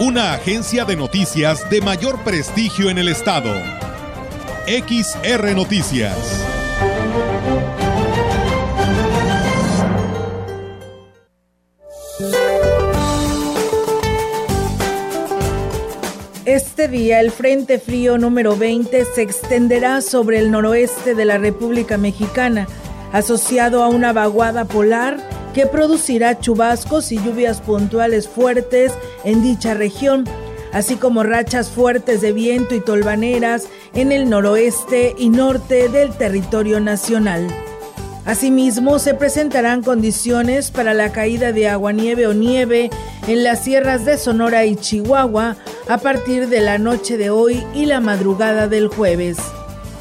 una agencia de noticias de mayor prestigio en el estado. XR Noticias. Este día el Frente Frío número 20 se extenderá sobre el noroeste de la República Mexicana, asociado a una vaguada polar que producirá chubascos y lluvias puntuales fuertes en dicha región, así como rachas fuertes de viento y tolvaneras en el noroeste y norte del territorio nacional. Asimismo, se presentarán condiciones para la caída de aguanieve o nieve en las sierras de Sonora y Chihuahua a partir de la noche de hoy y la madrugada del jueves.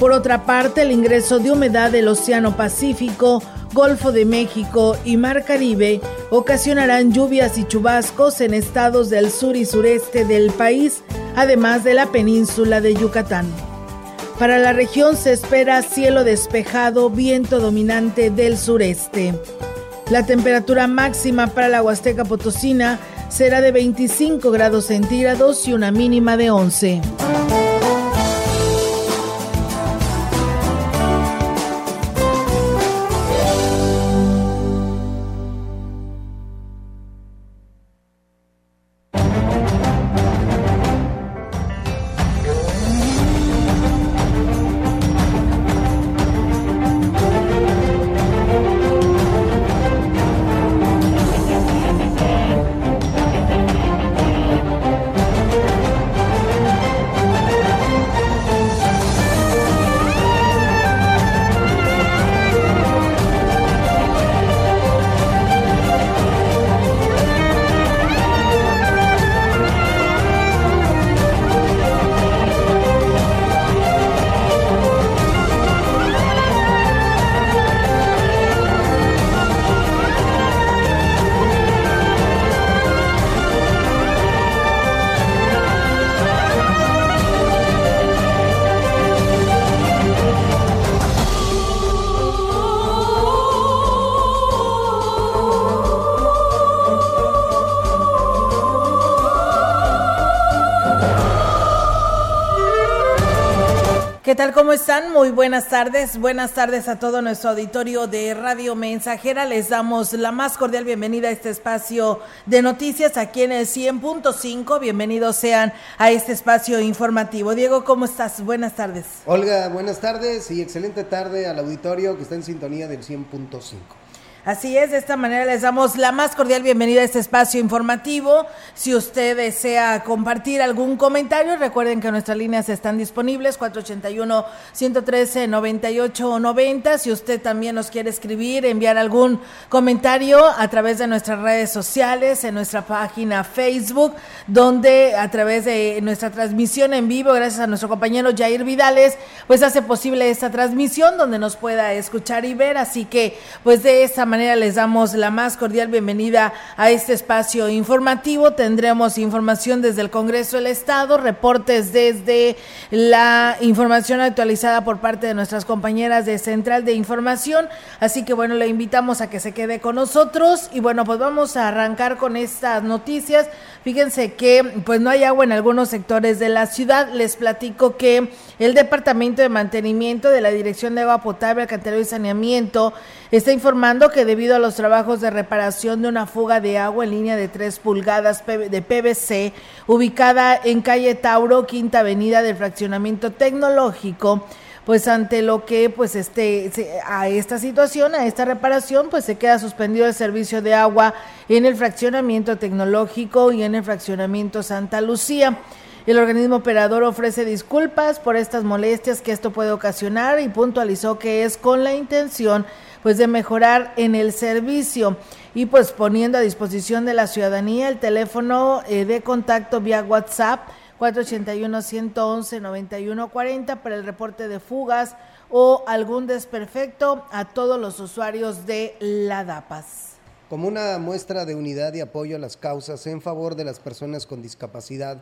Por otra parte, el ingreso de humedad del Océano Pacífico Golfo de México y Mar Caribe ocasionarán lluvias y chubascos en estados del sur y sureste del país, además de la península de Yucatán. Para la región se espera cielo despejado, viento dominante del sureste. La temperatura máxima para la Huasteca Potosina será de 25 grados centígrados y una mínima de 11. ¿Qué tal? ¿Cómo están? Muy buenas tardes. Buenas tardes a todo nuestro auditorio de Radio Mensajera. Les damos la más cordial bienvenida a este espacio de noticias aquí en el 100.5. Bienvenidos sean a este espacio informativo. Diego, ¿cómo estás? Buenas tardes. Olga, buenas tardes y excelente tarde al auditorio que está en sintonía del 100.5. Así es, de esta manera les damos la más cordial bienvenida a este espacio informativo. Si usted desea compartir algún comentario, recuerden que nuestras líneas están disponibles, 481-113-9890. Si usted también nos quiere escribir, enviar algún comentario a través de nuestras redes sociales, en nuestra página Facebook, donde a través de nuestra transmisión en vivo, gracias a nuestro compañero Jair Vidales, pues hace posible esta transmisión donde nos pueda escuchar y ver. Así que, pues de esta manera, manera les damos la más cordial bienvenida a este espacio informativo. Tendremos información desde el Congreso del Estado, reportes desde la información actualizada por parte de nuestras compañeras de Central de Información. Así que bueno, le invitamos a que se quede con nosotros y bueno, pues vamos a arrancar con estas noticias. Fíjense que pues no hay agua en algunos sectores de la ciudad. Les platico que el Departamento de Mantenimiento de la Dirección de Agua Potable, Alcantarillado y Saneamiento está informando que debido a los trabajos de reparación de una fuga de agua en línea de 3 pulgadas de PVC ubicada en calle Tauro, Quinta Avenida del Fraccionamiento Tecnológico, pues ante lo que pues este a esta situación, a esta reparación, pues se queda suspendido el servicio de agua en el fraccionamiento tecnológico y en el fraccionamiento Santa Lucía. El organismo operador ofrece disculpas por estas molestias que esto puede ocasionar y puntualizó que es con la intención pues de mejorar en el servicio y pues poniendo a disposición de la ciudadanía el teléfono eh, de contacto vía WhatsApp 481-111-9140 para el reporte de fugas o algún desperfecto a todos los usuarios de la DAPAS. Como una muestra de unidad y apoyo a las causas en favor de las personas con discapacidad,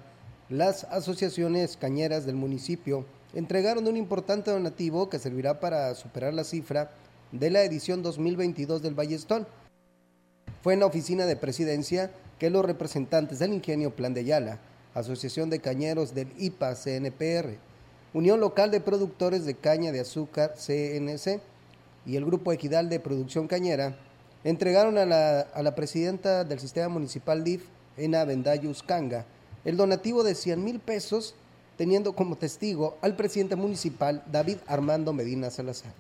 las asociaciones cañeras del municipio entregaron un importante donativo que servirá para superar la cifra de la edición 2022 del Ballestón. Fue en la oficina de presidencia que los representantes del Ingenio Plan de Yala, Asociación de Cañeros del IPA CNPR, Unión Local de Productores de Caña de Azúcar CNC y el Grupo Equidal de Producción Cañera entregaron a la, a la presidenta del Sistema Municipal DIF, Ena Vendayus Kanga, el donativo de 100 mil pesos, teniendo como testigo al presidente municipal David Armando Medina Salazar.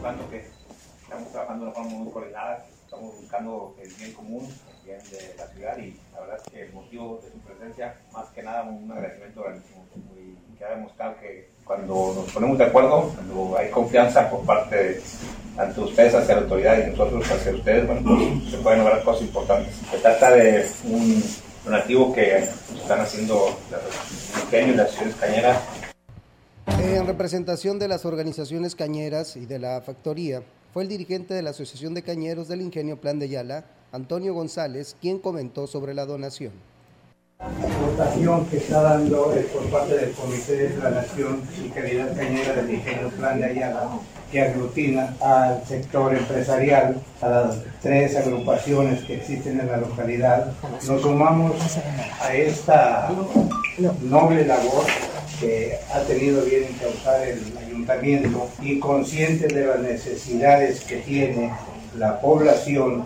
Estamos trabajando de una forma muy coordinada, estamos buscando el bien común, el bien de la ciudad y la verdad es que el motivo de su presencia, más que nada un agradecimiento grandísimo y que ha demostrado que cuando nos ponemos de acuerdo, cuando hay confianza por parte de ustedes hacia la autoridad y nosotros hacia ustedes, bueno, pues se pueden lograr cosas importantes. Se trata de un donativo que están haciendo el ingenio y las ciudades cañeras. En representación de las organizaciones cañeras y de la factoría, fue el dirigente de la Asociación de Cañeros del Ingenio Plan de Yala, Antonio González, quien comentó sobre la donación. La aportación que está dando es por parte del Comité de Planación y Calidad Cañera del Ingenio Plan de Ayala, que aglutina al sector empresarial, a las tres agrupaciones que existen en la localidad. Nos sumamos a esta noble labor que ha tenido bien causar el ayuntamiento y consciente de las necesidades que tiene la población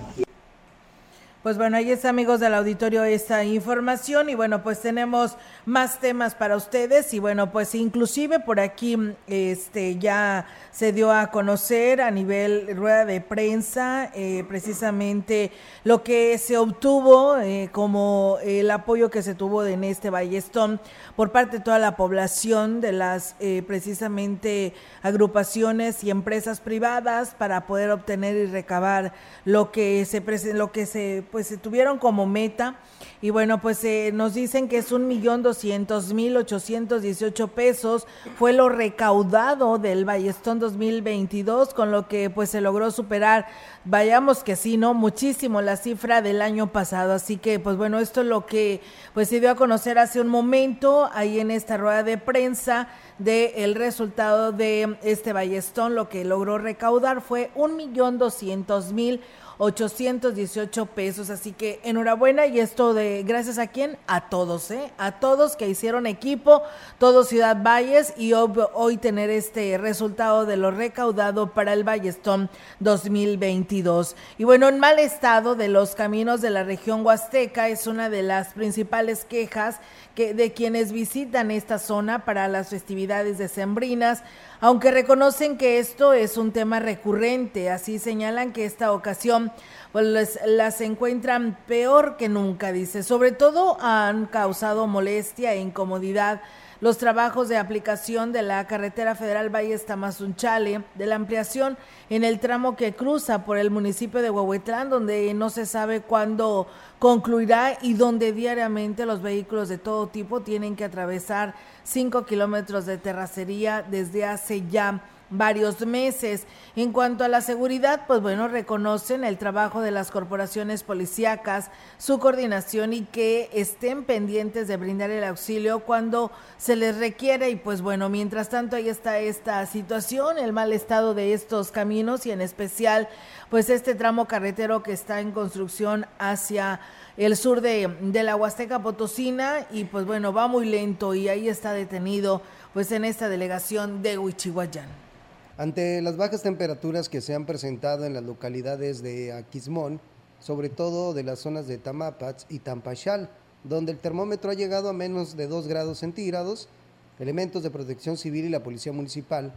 pues bueno, ahí está amigos del auditorio esta información. Y bueno, pues tenemos más temas para ustedes. Y bueno, pues inclusive por aquí este ya se dio a conocer a nivel rueda de prensa eh, precisamente lo que se obtuvo eh, como el apoyo que se tuvo en este Ballestón por parte de toda la población de las eh, precisamente agrupaciones y empresas privadas para poder obtener y recabar lo que se lo que se pues se tuvieron como meta y bueno pues eh, nos dicen que es un millón doscientos mil ochocientos dieciocho pesos fue lo recaudado del Ballestón 2022 con lo que pues se logró superar vayamos que sí no muchísimo la cifra del año pasado. Así que pues bueno esto es lo que pues se dio a conocer hace un momento ahí en esta rueda de prensa de el resultado de este Ballestón lo que logró recaudar fue un millón doscientos mil 818 pesos. Así que enhorabuena y esto de gracias a quién? A todos, ¿eh? A todos que hicieron equipo, todo Ciudad Valles y hoy, tener este resultado de lo recaudado para el Ballestón 2022. Y bueno, en mal estado de los caminos de la región Huasteca es una de las principales quejas que, de quienes visitan esta zona para las festividades decembrinas aunque reconocen que esto es un tema recurrente, así señalan que esta ocasión pues las encuentran peor que nunca, dice. Sobre todo han causado molestia e incomodidad los trabajos de aplicación de la carretera federal Valles Tamazunchale, de la ampliación en el tramo que cruza por el municipio de Huehuetlán, donde no se sabe cuándo concluirá y donde diariamente los vehículos de todo tipo tienen que atravesar cinco kilómetros de terracería desde hace ya varios meses. En cuanto a la seguridad, pues bueno, reconocen el trabajo de las corporaciones policíacas, su coordinación y que estén pendientes de brindar el auxilio cuando se les requiere. Y pues bueno, mientras tanto ahí está esta situación, el mal estado de estos caminos y en especial pues este tramo carretero que está en construcción hacia el sur de, de la Huasteca Potosina y pues bueno, va muy lento y ahí está detenido pues en esta delegación de Huichihuayán. Ante las bajas temperaturas que se han presentado en las localidades de Aquismón, sobre todo de las zonas de Tamapats y Tampachal, donde el termómetro ha llegado a menos de 2 grados centígrados, elementos de protección civil y la policía municipal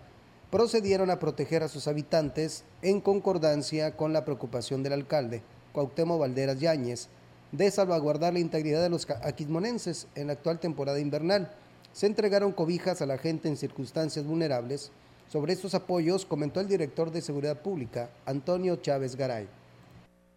procedieron a proteger a sus habitantes en concordancia con la preocupación del alcalde, Cuauhtémoc Valderas Yáñez, de salvaguardar la integridad de los aquismonenses en la actual temporada invernal. Se entregaron cobijas a la gente en circunstancias vulnerables, sobre estos apoyos comentó el director de Seguridad Pública, Antonio Chávez Garay.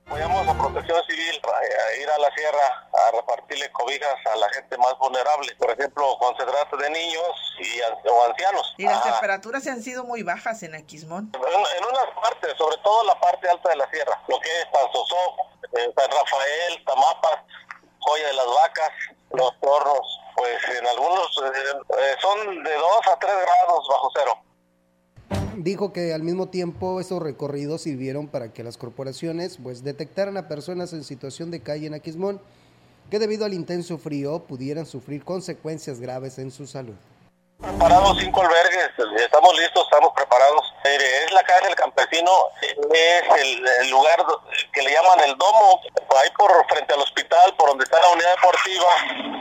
Apoyamos a Protección Civil a ir a la sierra a repartirle cobijas a la gente más vulnerable. Por ejemplo, cuando se trata de niños y o ancianos. Y las temperaturas se han sido muy bajas en Aquismón. En, en, unas partes, sobre todo en la parte alta de la sierra, lo que es Tanzosó, eh, San Rafael, Tamapas, Joya de las Vacas, Los Tornos, pues en algunos eh, son de 2 a 3 grados bajo cero dijo que al mismo tiempo esos recorridos sirvieron para que las corporaciones pues detectaran a personas en situación de calle en Aquismón que debido al intenso frío pudieran sufrir consecuencias graves en su salud. Preparados cinco albergues, estamos listos, estamos preparados. Es la calle del campesino, es el, lugar que le llaman el domo, ahí por frente al hospital, por donde está la unidad deportiva,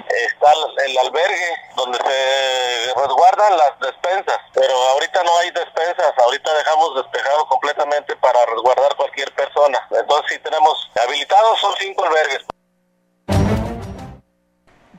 está el, albergue donde se resguardan las despensas, pero ahorita no hay despensas, ahorita dejamos despejado completamente para resguardar cualquier persona. Entonces si tenemos habilitados, son cinco albergues.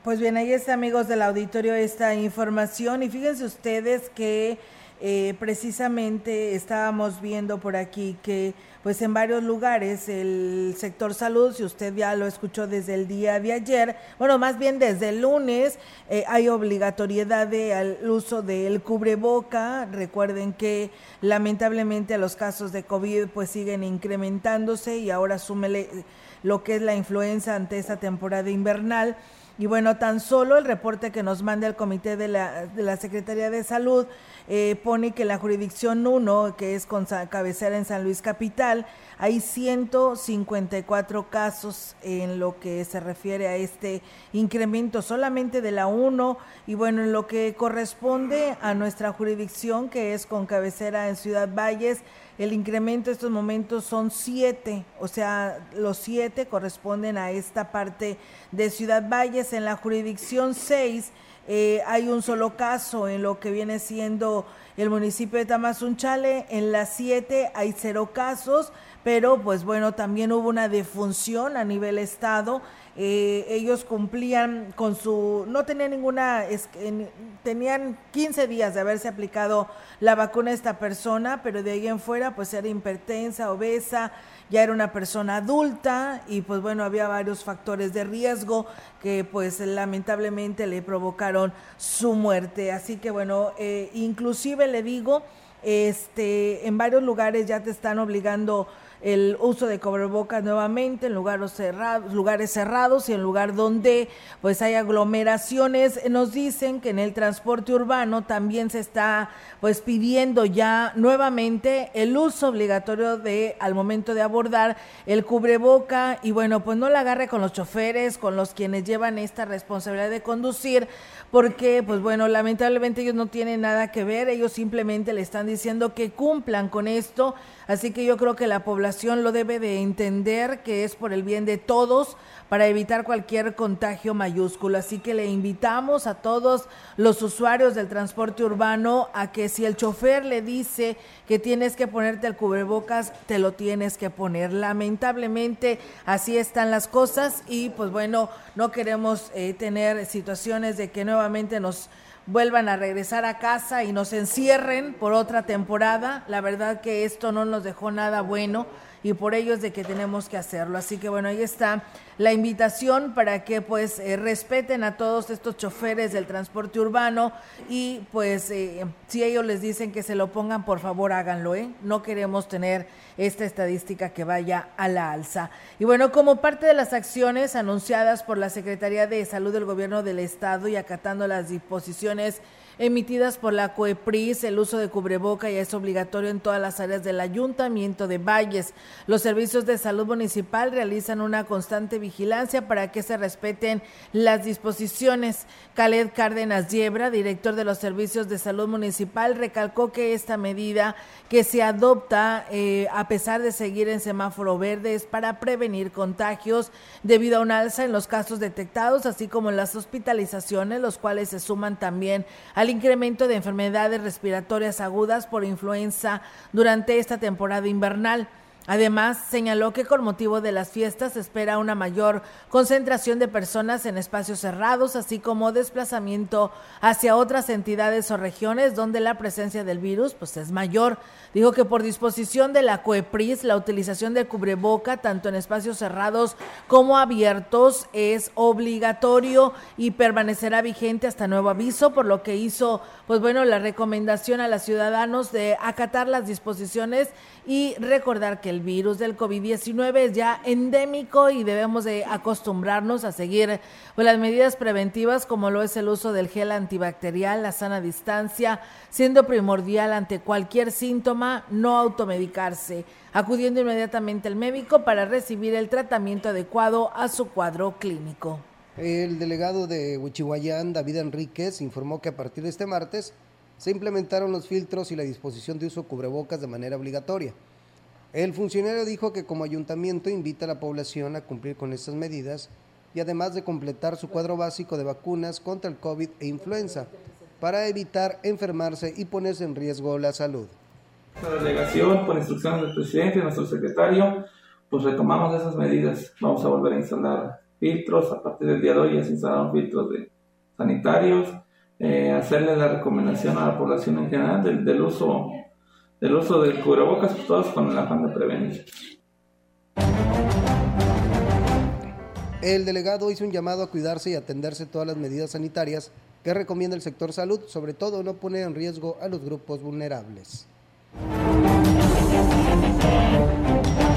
Pues bien, ahí está amigos del auditorio esta información y fíjense ustedes que eh, precisamente estábamos viendo por aquí que pues en varios lugares el sector salud, si usted ya lo escuchó desde el día de ayer, bueno, más bien desde el lunes, eh, hay obligatoriedad de uso del cubreboca. Recuerden que lamentablemente los casos de COVID pues siguen incrementándose y ahora súmele lo que es la influenza ante esta temporada invernal. Y bueno, tan solo el reporte que nos manda el Comité de la, de la Secretaría de Salud eh, pone que la jurisdicción 1, que es con cabecera en San Luis Capital, hay 154 casos en lo que se refiere a este incremento solamente de la 1 y bueno, en lo que corresponde a nuestra jurisdicción, que es con cabecera en Ciudad Valles, el incremento de estos momentos son siete, o sea, los siete corresponden a esta parte de Ciudad Valles. En la jurisdicción 6 eh, hay un solo caso en lo que viene siendo el municipio de Tamazunchale. En las siete hay cero casos, pero pues bueno, también hubo una defunción a nivel estado eh, ellos cumplían con su, no tenían ninguna, tenían 15 días de haberse aplicado la vacuna a esta persona, pero de ahí en fuera pues era hipertensa, obesa, ya era una persona adulta y pues bueno, había varios factores de riesgo que pues lamentablemente le provocaron su muerte. Así que bueno, eh, inclusive le digo, este, en varios lugares ya te están obligando el uso de cubrebocas nuevamente en lugares cerrados, lugares cerrados y en lugar donde pues hay aglomeraciones. Nos dicen que en el transporte urbano también se está pues pidiendo ya nuevamente el uso obligatorio de al momento de abordar el cubreboca. Y bueno, pues no la agarre con los choferes, con los quienes llevan esta responsabilidad de conducir, porque pues bueno, lamentablemente ellos no tienen nada que ver, ellos simplemente le están diciendo que cumplan con esto, así que yo creo que la población lo debe de entender que es por el bien de todos para evitar cualquier contagio mayúsculo, así que le invitamos a todos los usuarios del transporte urbano a que si el chofer le dice que tienes que ponerte el cubrebocas, te lo tienes que poner. Lamentablemente así están las cosas y pues bueno, no queremos eh, tener situaciones de que nuevamente nos vuelvan a regresar a casa y nos encierren por otra temporada. La verdad que esto no nos dejó nada bueno y por ello es de que tenemos que hacerlo. Así que bueno, ahí está la invitación para que pues eh, respeten a todos estos choferes del transporte urbano y pues eh, si ellos les dicen que se lo pongan, por favor háganlo, ¿eh? No queremos tener esta estadística que vaya a la alza. Y bueno, como parte de las acciones anunciadas por la Secretaría de Salud del Gobierno del Estado y acatando las disposiciones emitidas por la COEPRIS. El uso de cubreboca ya es obligatorio en todas las áreas del Ayuntamiento de Valles. Los servicios de salud municipal realizan una constante vigilancia para que se respeten las disposiciones. Khaled Cárdenas Yebra, director de los servicios de salud municipal, recalcó que esta medida que se adopta eh, a pesar de seguir en semáforo verde es para prevenir contagios debido a un alza en los casos detectados, así como en las hospitalizaciones, los cuales se suman también al incremento de enfermedades respiratorias agudas por influenza durante esta temporada invernal. Además, señaló que con motivo de las fiestas se espera una mayor concentración de personas en espacios cerrados, así como desplazamiento hacia otras entidades o regiones donde la presencia del virus pues, es mayor. Dijo que por disposición de la COEPRIS, la utilización de cubreboca, tanto en espacios cerrados como abiertos, es obligatorio y permanecerá vigente hasta nuevo aviso, por lo que hizo, pues bueno, la recomendación a los ciudadanos de acatar las disposiciones y recordar que el virus del COVID-19 es ya endémico y debemos de acostumbrarnos a seguir pues, las medidas preventivas como lo es el uso del gel antibacterial, la sana distancia, siendo primordial ante cualquier síntoma no automedicarse, acudiendo inmediatamente al médico para recibir el tratamiento adecuado a su cuadro clínico. El delegado de Huichihuayán, David Enríquez, informó que a partir de este martes se implementaron los filtros y la disposición de uso cubrebocas de manera obligatoria. El funcionario dijo que como ayuntamiento invita a la población a cumplir con estas medidas y además de completar su cuadro básico de vacunas contra el COVID e influenza para evitar enfermarse y ponerse en riesgo la salud. La delegación, por instrucciones del presidente y nuestro secretario, pues retomamos esas medidas. Vamos a volver a instalar filtros. A partir del día de hoy ya se instalaron filtros de sanitarios, eh, hacerle la recomendación a la población en general del, uso del uso del cubrebocas, pues, todos con el afán de prevenir. El delegado hizo un llamado a cuidarse y atenderse todas las medidas sanitarias que recomienda el sector salud, sobre todo no poner en riesgo a los grupos vulnerables.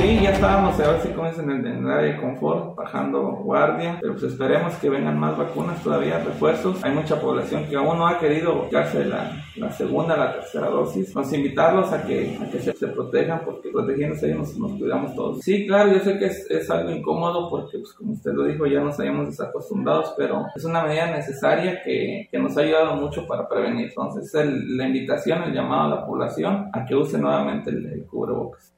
Sí, ya estábamos a ver si como en el, en el área de confort, bajando guardia, pero pues esperemos que vengan más vacunas todavía, refuerzos. Hay mucha población que aún no ha querido darse la, la segunda, la tercera dosis. Vamos a invitarlos a que, a que se, protejan porque protegiéndose ahí nos, nos, cuidamos todos. Sí, claro, yo sé que es, es, algo incómodo porque, pues como usted lo dijo, ya nos hayamos desacostumbrados, pero es una medida necesaria que, que nos ha ayudado mucho para prevenir. Entonces, el, la invitación, el llamado a la población a que use nuevamente el, el cubrebocas.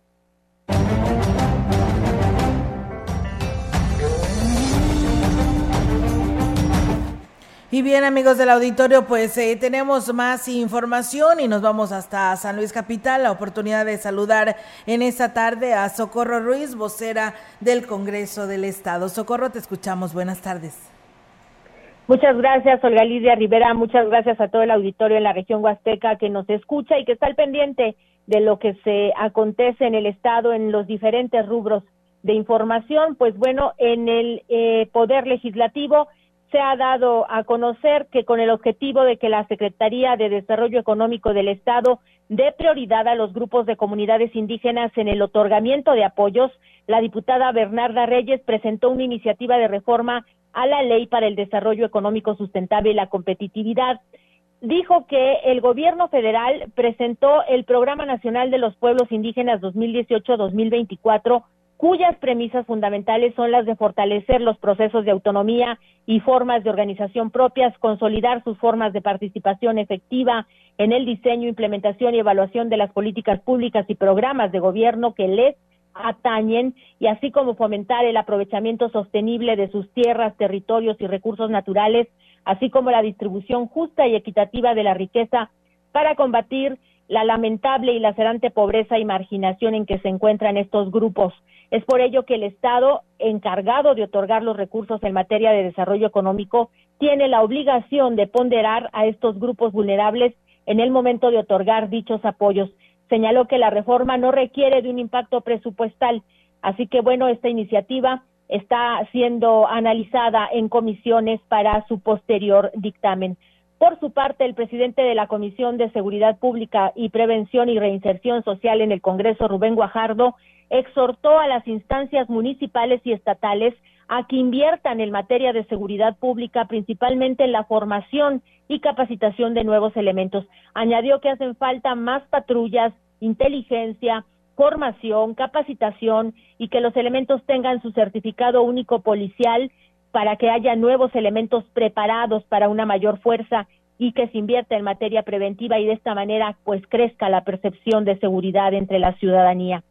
Y bien amigos del auditorio, pues eh, tenemos más información y nos vamos hasta San Luis Capital. La oportunidad de saludar en esta tarde a Socorro Ruiz, vocera del Congreso del Estado. Socorro, te escuchamos. Buenas tardes. Muchas gracias, Olga Lidia Rivera. Muchas gracias a todo el auditorio en la región Huasteca que nos escucha y que está al pendiente de lo que se acontece en el Estado en los diferentes rubros de información. Pues bueno, en el eh, Poder Legislativo se ha dado a conocer que con el objetivo de que la Secretaría de Desarrollo Económico del Estado dé prioridad a los grupos de comunidades indígenas en el otorgamiento de apoyos, la diputada Bernarda Reyes presentó una iniciativa de reforma a la Ley para el Desarrollo Económico Sustentable y la Competitividad. Dijo que el gobierno federal presentó el Programa Nacional de los Pueblos Indígenas 2018-2024, cuyas premisas fundamentales son las de fortalecer los procesos de autonomía y formas de organización propias, consolidar sus formas de participación efectiva en el diseño, implementación y evaluación de las políticas públicas y programas de gobierno que les atañen y así como fomentar el aprovechamiento sostenible de sus tierras, territorios y recursos naturales así como la distribución justa y equitativa de la riqueza para combatir la lamentable y lacerante pobreza y marginación en que se encuentran estos grupos. Es por ello que el Estado, encargado de otorgar los recursos en materia de desarrollo económico, tiene la obligación de ponderar a estos grupos vulnerables en el momento de otorgar dichos apoyos. Señaló que la reforma no requiere de un impacto presupuestal, así que bueno, esta iniciativa está siendo analizada en comisiones para su posterior dictamen. Por su parte, el presidente de la Comisión de Seguridad Pública y Prevención y Reinserción Social en el Congreso, Rubén Guajardo, exhortó a las instancias municipales y estatales a que inviertan en materia de seguridad pública, principalmente en la formación y capacitación de nuevos elementos. Añadió que hacen falta más patrullas, inteligencia, formación, capacitación y que los elementos tengan su certificado único policial para que haya nuevos elementos preparados para una mayor fuerza y que se invierta en materia preventiva y de esta manera pues crezca la percepción de seguridad entre la ciudadanía.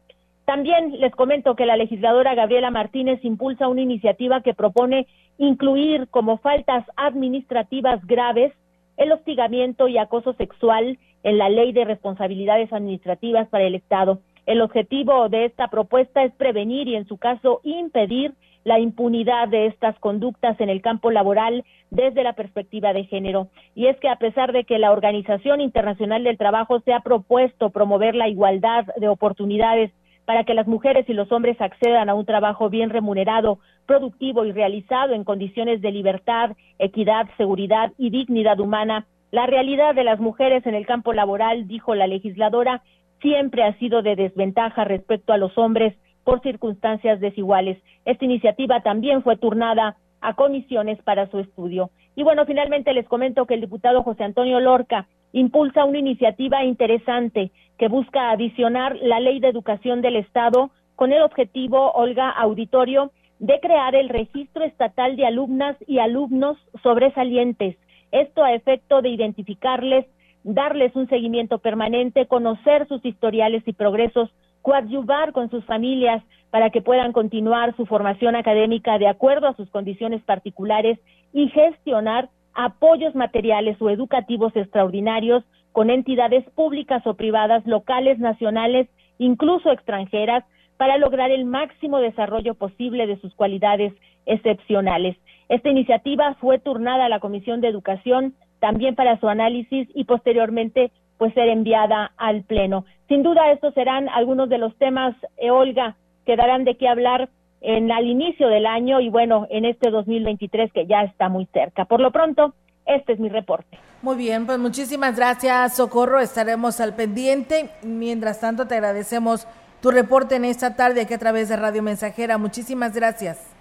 También les comento que la legisladora Gabriela Martínez impulsa una iniciativa que propone incluir como faltas administrativas graves el hostigamiento y acoso sexual en la Ley de Responsabilidades Administrativas para el Estado. El objetivo de esta propuesta es prevenir y, en su caso, impedir la impunidad de estas conductas en el campo laboral desde la perspectiva de género. Y es que a pesar de que la Organización Internacional del Trabajo se ha propuesto promover la igualdad de oportunidades para que las mujeres y los hombres accedan a un trabajo bien remunerado, productivo y realizado en condiciones de libertad, equidad, seguridad y dignidad humana, la realidad de las mujeres en el campo laboral, dijo la legisladora, siempre ha sido de desventaja respecto a los hombres por circunstancias desiguales. Esta iniciativa también fue turnada a comisiones para su estudio. Y bueno, finalmente les comento que el diputado José Antonio Lorca impulsa una iniciativa interesante que busca adicionar la ley de educación del Estado con el objetivo, Olga Auditorio, de crear el registro estatal de alumnas y alumnos sobresalientes. Esto a efecto de identificarles, darles un seguimiento permanente, conocer sus historiales y progresos, coadyuvar con sus familias para que puedan continuar su formación académica de acuerdo a sus condiciones particulares y gestionar apoyos materiales o educativos extraordinarios con entidades públicas o privadas, locales, nacionales, incluso extranjeras, para lograr el máximo desarrollo posible de sus cualidades excepcionales. Esta iniciativa fue turnada a la Comisión de Educación también para su análisis y posteriormente pues ser enviada al Pleno. Sin duda estos serán algunos de los temas, eh, Olga, que darán de qué hablar en al inicio del año y bueno, en este 2023 que ya está muy cerca. Por lo pronto, este es mi reporte. Muy bien, pues muchísimas gracias, Socorro. Estaremos al pendiente. Mientras tanto, te agradecemos tu reporte en esta tarde aquí a través de Radio Mensajera. Muchísimas gracias.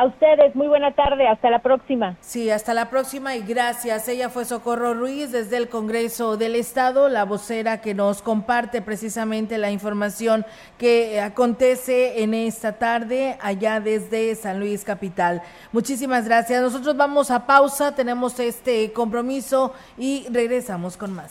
A ustedes, muy buena tarde, hasta la próxima. Sí, hasta la próxima y gracias. Ella fue Socorro Ruiz desde el Congreso del Estado, la vocera que nos comparte precisamente la información que acontece en esta tarde allá desde San Luis Capital. Muchísimas gracias. Nosotros vamos a pausa, tenemos este compromiso y regresamos con más.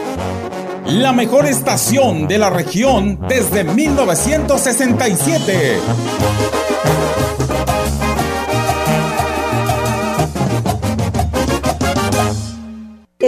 la mejor estación de la región desde 1967.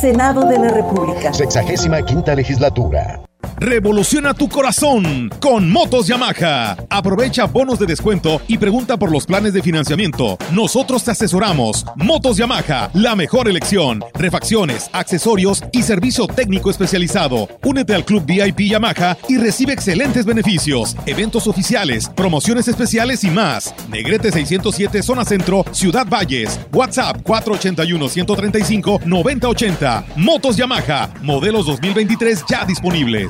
Senado de la República. Sexagésima quinta legislatura. Revoluciona tu corazón con Motos Yamaha. Aprovecha bonos de descuento y pregunta por los planes de financiamiento. Nosotros te asesoramos. Motos Yamaha, la mejor elección. Refacciones, accesorios y servicio técnico especializado. Únete al Club VIP Yamaha y recibe excelentes beneficios, eventos oficiales, promociones especiales y más. Negrete 607 Zona Centro, Ciudad Valles. WhatsApp 481 135 9080. Motos Yamaha, modelos 2023 ya disponibles.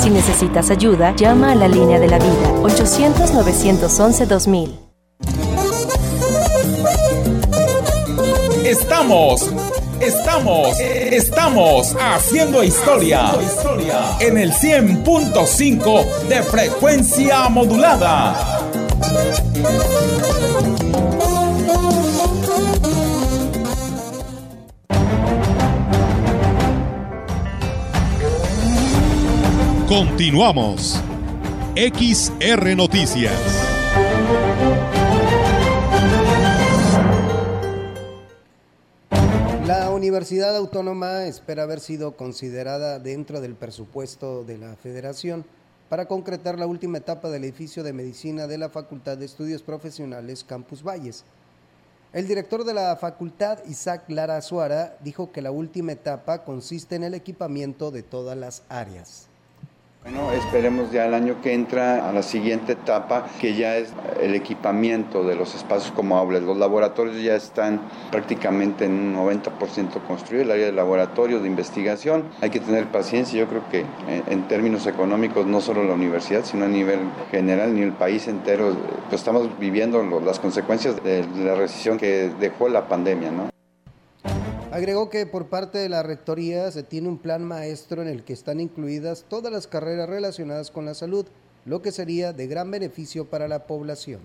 Si necesitas ayuda, llama a la línea de la vida 800-911-2000. Estamos, estamos, estamos haciendo historia en el 100.5 de frecuencia modulada. Continuamos. XR Noticias. La Universidad Autónoma espera haber sido considerada dentro del presupuesto de la Federación para concretar la última etapa del edificio de medicina de la Facultad de Estudios Profesionales Campus Valles. El director de la facultad, Isaac Lara Suara, dijo que la última etapa consiste en el equipamiento de todas las áreas. Bueno, esperemos ya el año que entra a la siguiente etapa, que ya es el equipamiento de los espacios como aulas. Los laboratorios ya están prácticamente en un 90% construidos, el área de laboratorio, de investigación. Hay que tener paciencia, yo creo que eh, en términos económicos, no solo la universidad, sino a nivel general, ni el país entero, pues estamos viviendo las consecuencias de la recesión que dejó la pandemia, ¿no? Agregó que por parte de la Rectoría se tiene un plan maestro en el que están incluidas todas las carreras relacionadas con la salud, lo que sería de gran beneficio para la población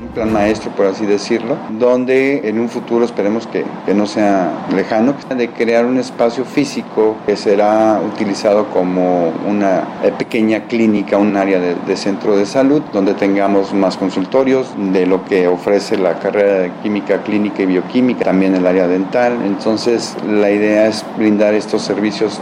un plan maestro, por así decirlo, donde en un futuro esperemos que, que, no sea lejano, de crear un espacio físico que será utilizado como una pequeña clínica, un área de, de, centro de salud, donde tengamos más consultorios de lo que ofrece la carrera de química clínica y bioquímica, también el área dental. Entonces, la idea es brindar estos servicios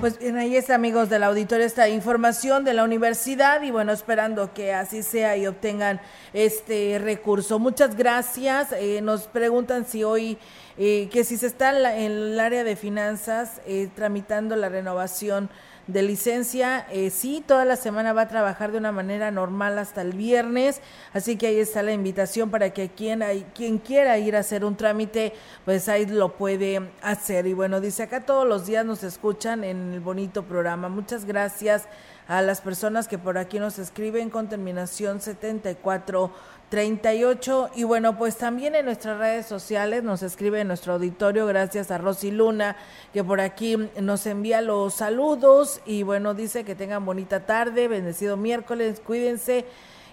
pues bien, ahí está, amigos del auditorio, esta información de la universidad y bueno, esperando que así sea y obtengan este recurso. Muchas gracias. Eh, nos preguntan si hoy, eh, que si se está en, el área de finanzas eh, tramitando la renovación de licencia. Eh, sí, toda la semana va a trabajar de una manera normal hasta el viernes, así que ahí está la invitación para que quien, hay, quien quiera ir a hacer un trámite, pues ahí lo puede hacer. Y bueno, dice acá todos los días nos escuchan en el bonito programa. Muchas gracias a las personas que por aquí nos escriben con terminación 74 38. Y bueno, pues también en nuestras redes sociales nos escribe nuestro auditorio, gracias a Rosy Luna, que por aquí nos envía los saludos y bueno, dice que tengan bonita tarde, bendecido miércoles, cuídense.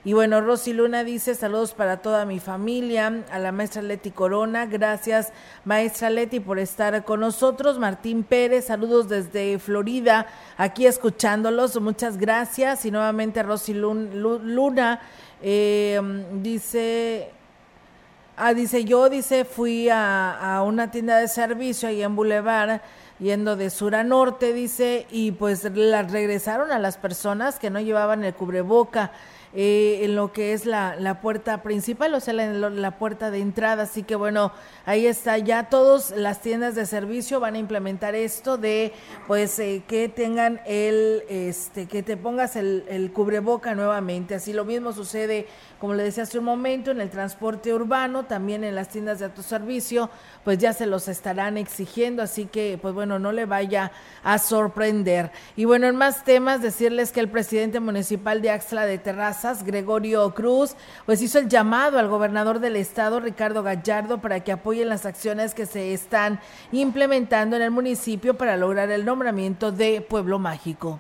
Y bueno, Rosy Luna dice saludos para toda mi familia, a la maestra Leti Corona, gracias maestra Leti por estar con nosotros. Martín Pérez, saludos desde Florida, aquí escuchándolos, muchas gracias. Y nuevamente Rosy Luna eh, dice, ah, dice, yo, dice, fui a, una tienda de servicio ahí en Boulevard yendo de sur a norte, dice, y pues las regresaron a las personas que no llevaban el cubreboca. Eh, en lo que es la, la, puerta principal, o sea, la, la, puerta de entrada. Así que bueno, ahí está, ya todas las tiendas de servicio van a implementar esto de, pues, eh, que tengan el, este, que te pongas el, el cubreboca nuevamente. Así lo mismo sucede como le decía hace un momento, en el transporte urbano, también en las tiendas de autoservicio, pues ya se los estarán exigiendo, así que pues bueno, no le vaya a sorprender. Y bueno, en más temas, decirles que el presidente municipal de Axla de Terrazas, Gregorio Cruz, pues hizo el llamado al gobernador del estado, Ricardo Gallardo, para que apoyen las acciones que se están implementando en el municipio para lograr el nombramiento de Pueblo Mágico.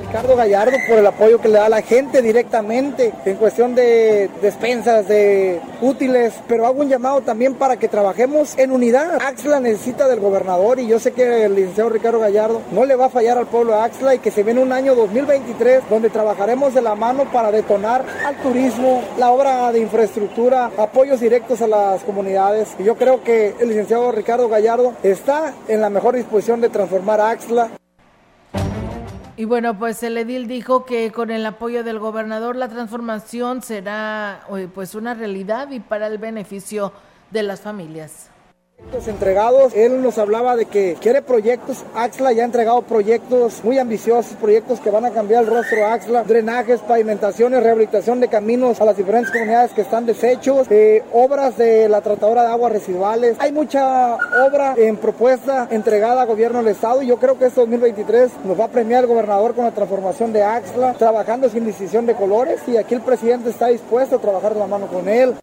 Ricardo Gallardo por el apoyo que le da a la gente directamente en cuestión de despensas, de útiles, pero hago un llamado también para que trabajemos en unidad. Axla necesita del gobernador y yo sé que el licenciado Ricardo Gallardo no le va a fallar al pueblo de Axla y que se viene un año 2023 donde trabajaremos de la mano para detonar al turismo, la obra de infraestructura, apoyos directos a las comunidades. Y yo creo que el licenciado Ricardo Gallardo está en la mejor disposición de transformar a Axla. Y bueno, pues el edil dijo que con el apoyo del gobernador la transformación será pues una realidad y para el beneficio de las familias entregados. Él nos hablaba de que quiere proyectos. Axla ya ha entregado proyectos muy ambiciosos, proyectos que van a cambiar el rostro de Axla, drenajes, pavimentaciones, rehabilitación de caminos a las diferentes comunidades que están deshechos, eh, obras de la tratadora de aguas residuales. Hay mucha obra en propuesta entregada al gobierno del estado y yo creo que este 2023 nos va a premiar el gobernador con la transformación de Axla, trabajando sin decisión de colores y aquí el presidente está dispuesto a trabajar de la mano con él.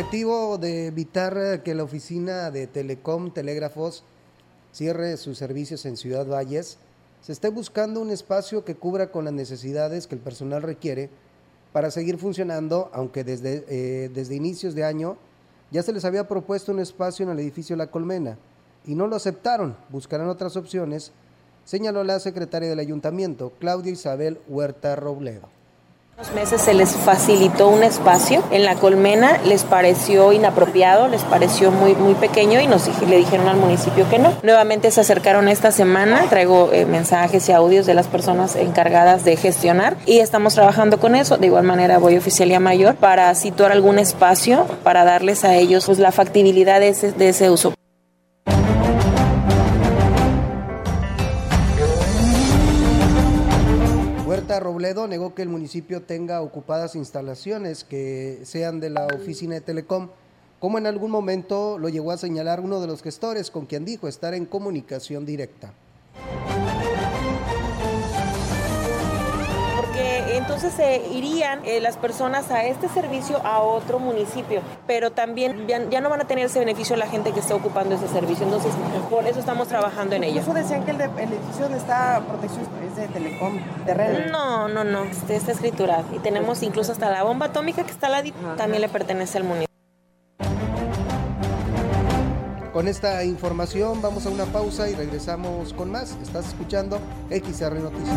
objetivo de evitar que la oficina de Telecom Telégrafos cierre sus servicios en Ciudad Valles, se esté buscando un espacio que cubra con las necesidades que el personal requiere para seguir funcionando, aunque desde, eh, desde inicios de año ya se les había propuesto un espacio en el edificio La Colmena y no lo aceptaron, buscarán otras opciones, señaló la secretaria del ayuntamiento, Claudia Isabel Huerta Robledo meses se les facilitó un espacio en la colmena, les pareció inapropiado, les pareció muy, muy pequeño y nos le dijeron al municipio que no. Nuevamente se acercaron esta semana, traigo eh, mensajes y audios de las personas encargadas de gestionar y estamos trabajando con eso. De igual manera voy Oficialía Mayor para situar algún espacio para darles a ellos pues, la factibilidad de ese, de ese uso. Robledo negó que el municipio tenga ocupadas instalaciones que sean de la oficina de Telecom, como en algún momento lo llegó a señalar uno de los gestores con quien dijo estar en comunicación directa. Entonces se irían eh, las personas a este servicio a otro municipio, pero también ya, no van a tener ese beneficio la gente que está ocupando ese servicio. Entonces, por eso estamos trabajando en ello. ¿Eso decían que el, edificio donde está protección es de Telecom, de No, no, no, este, está escriturado. Y tenemos incluso hasta la bomba atómica que está al lado, también le pertenece al municipio. Con esta información vamos a una pausa y regresamos con más. Estás escuchando XR Noticias.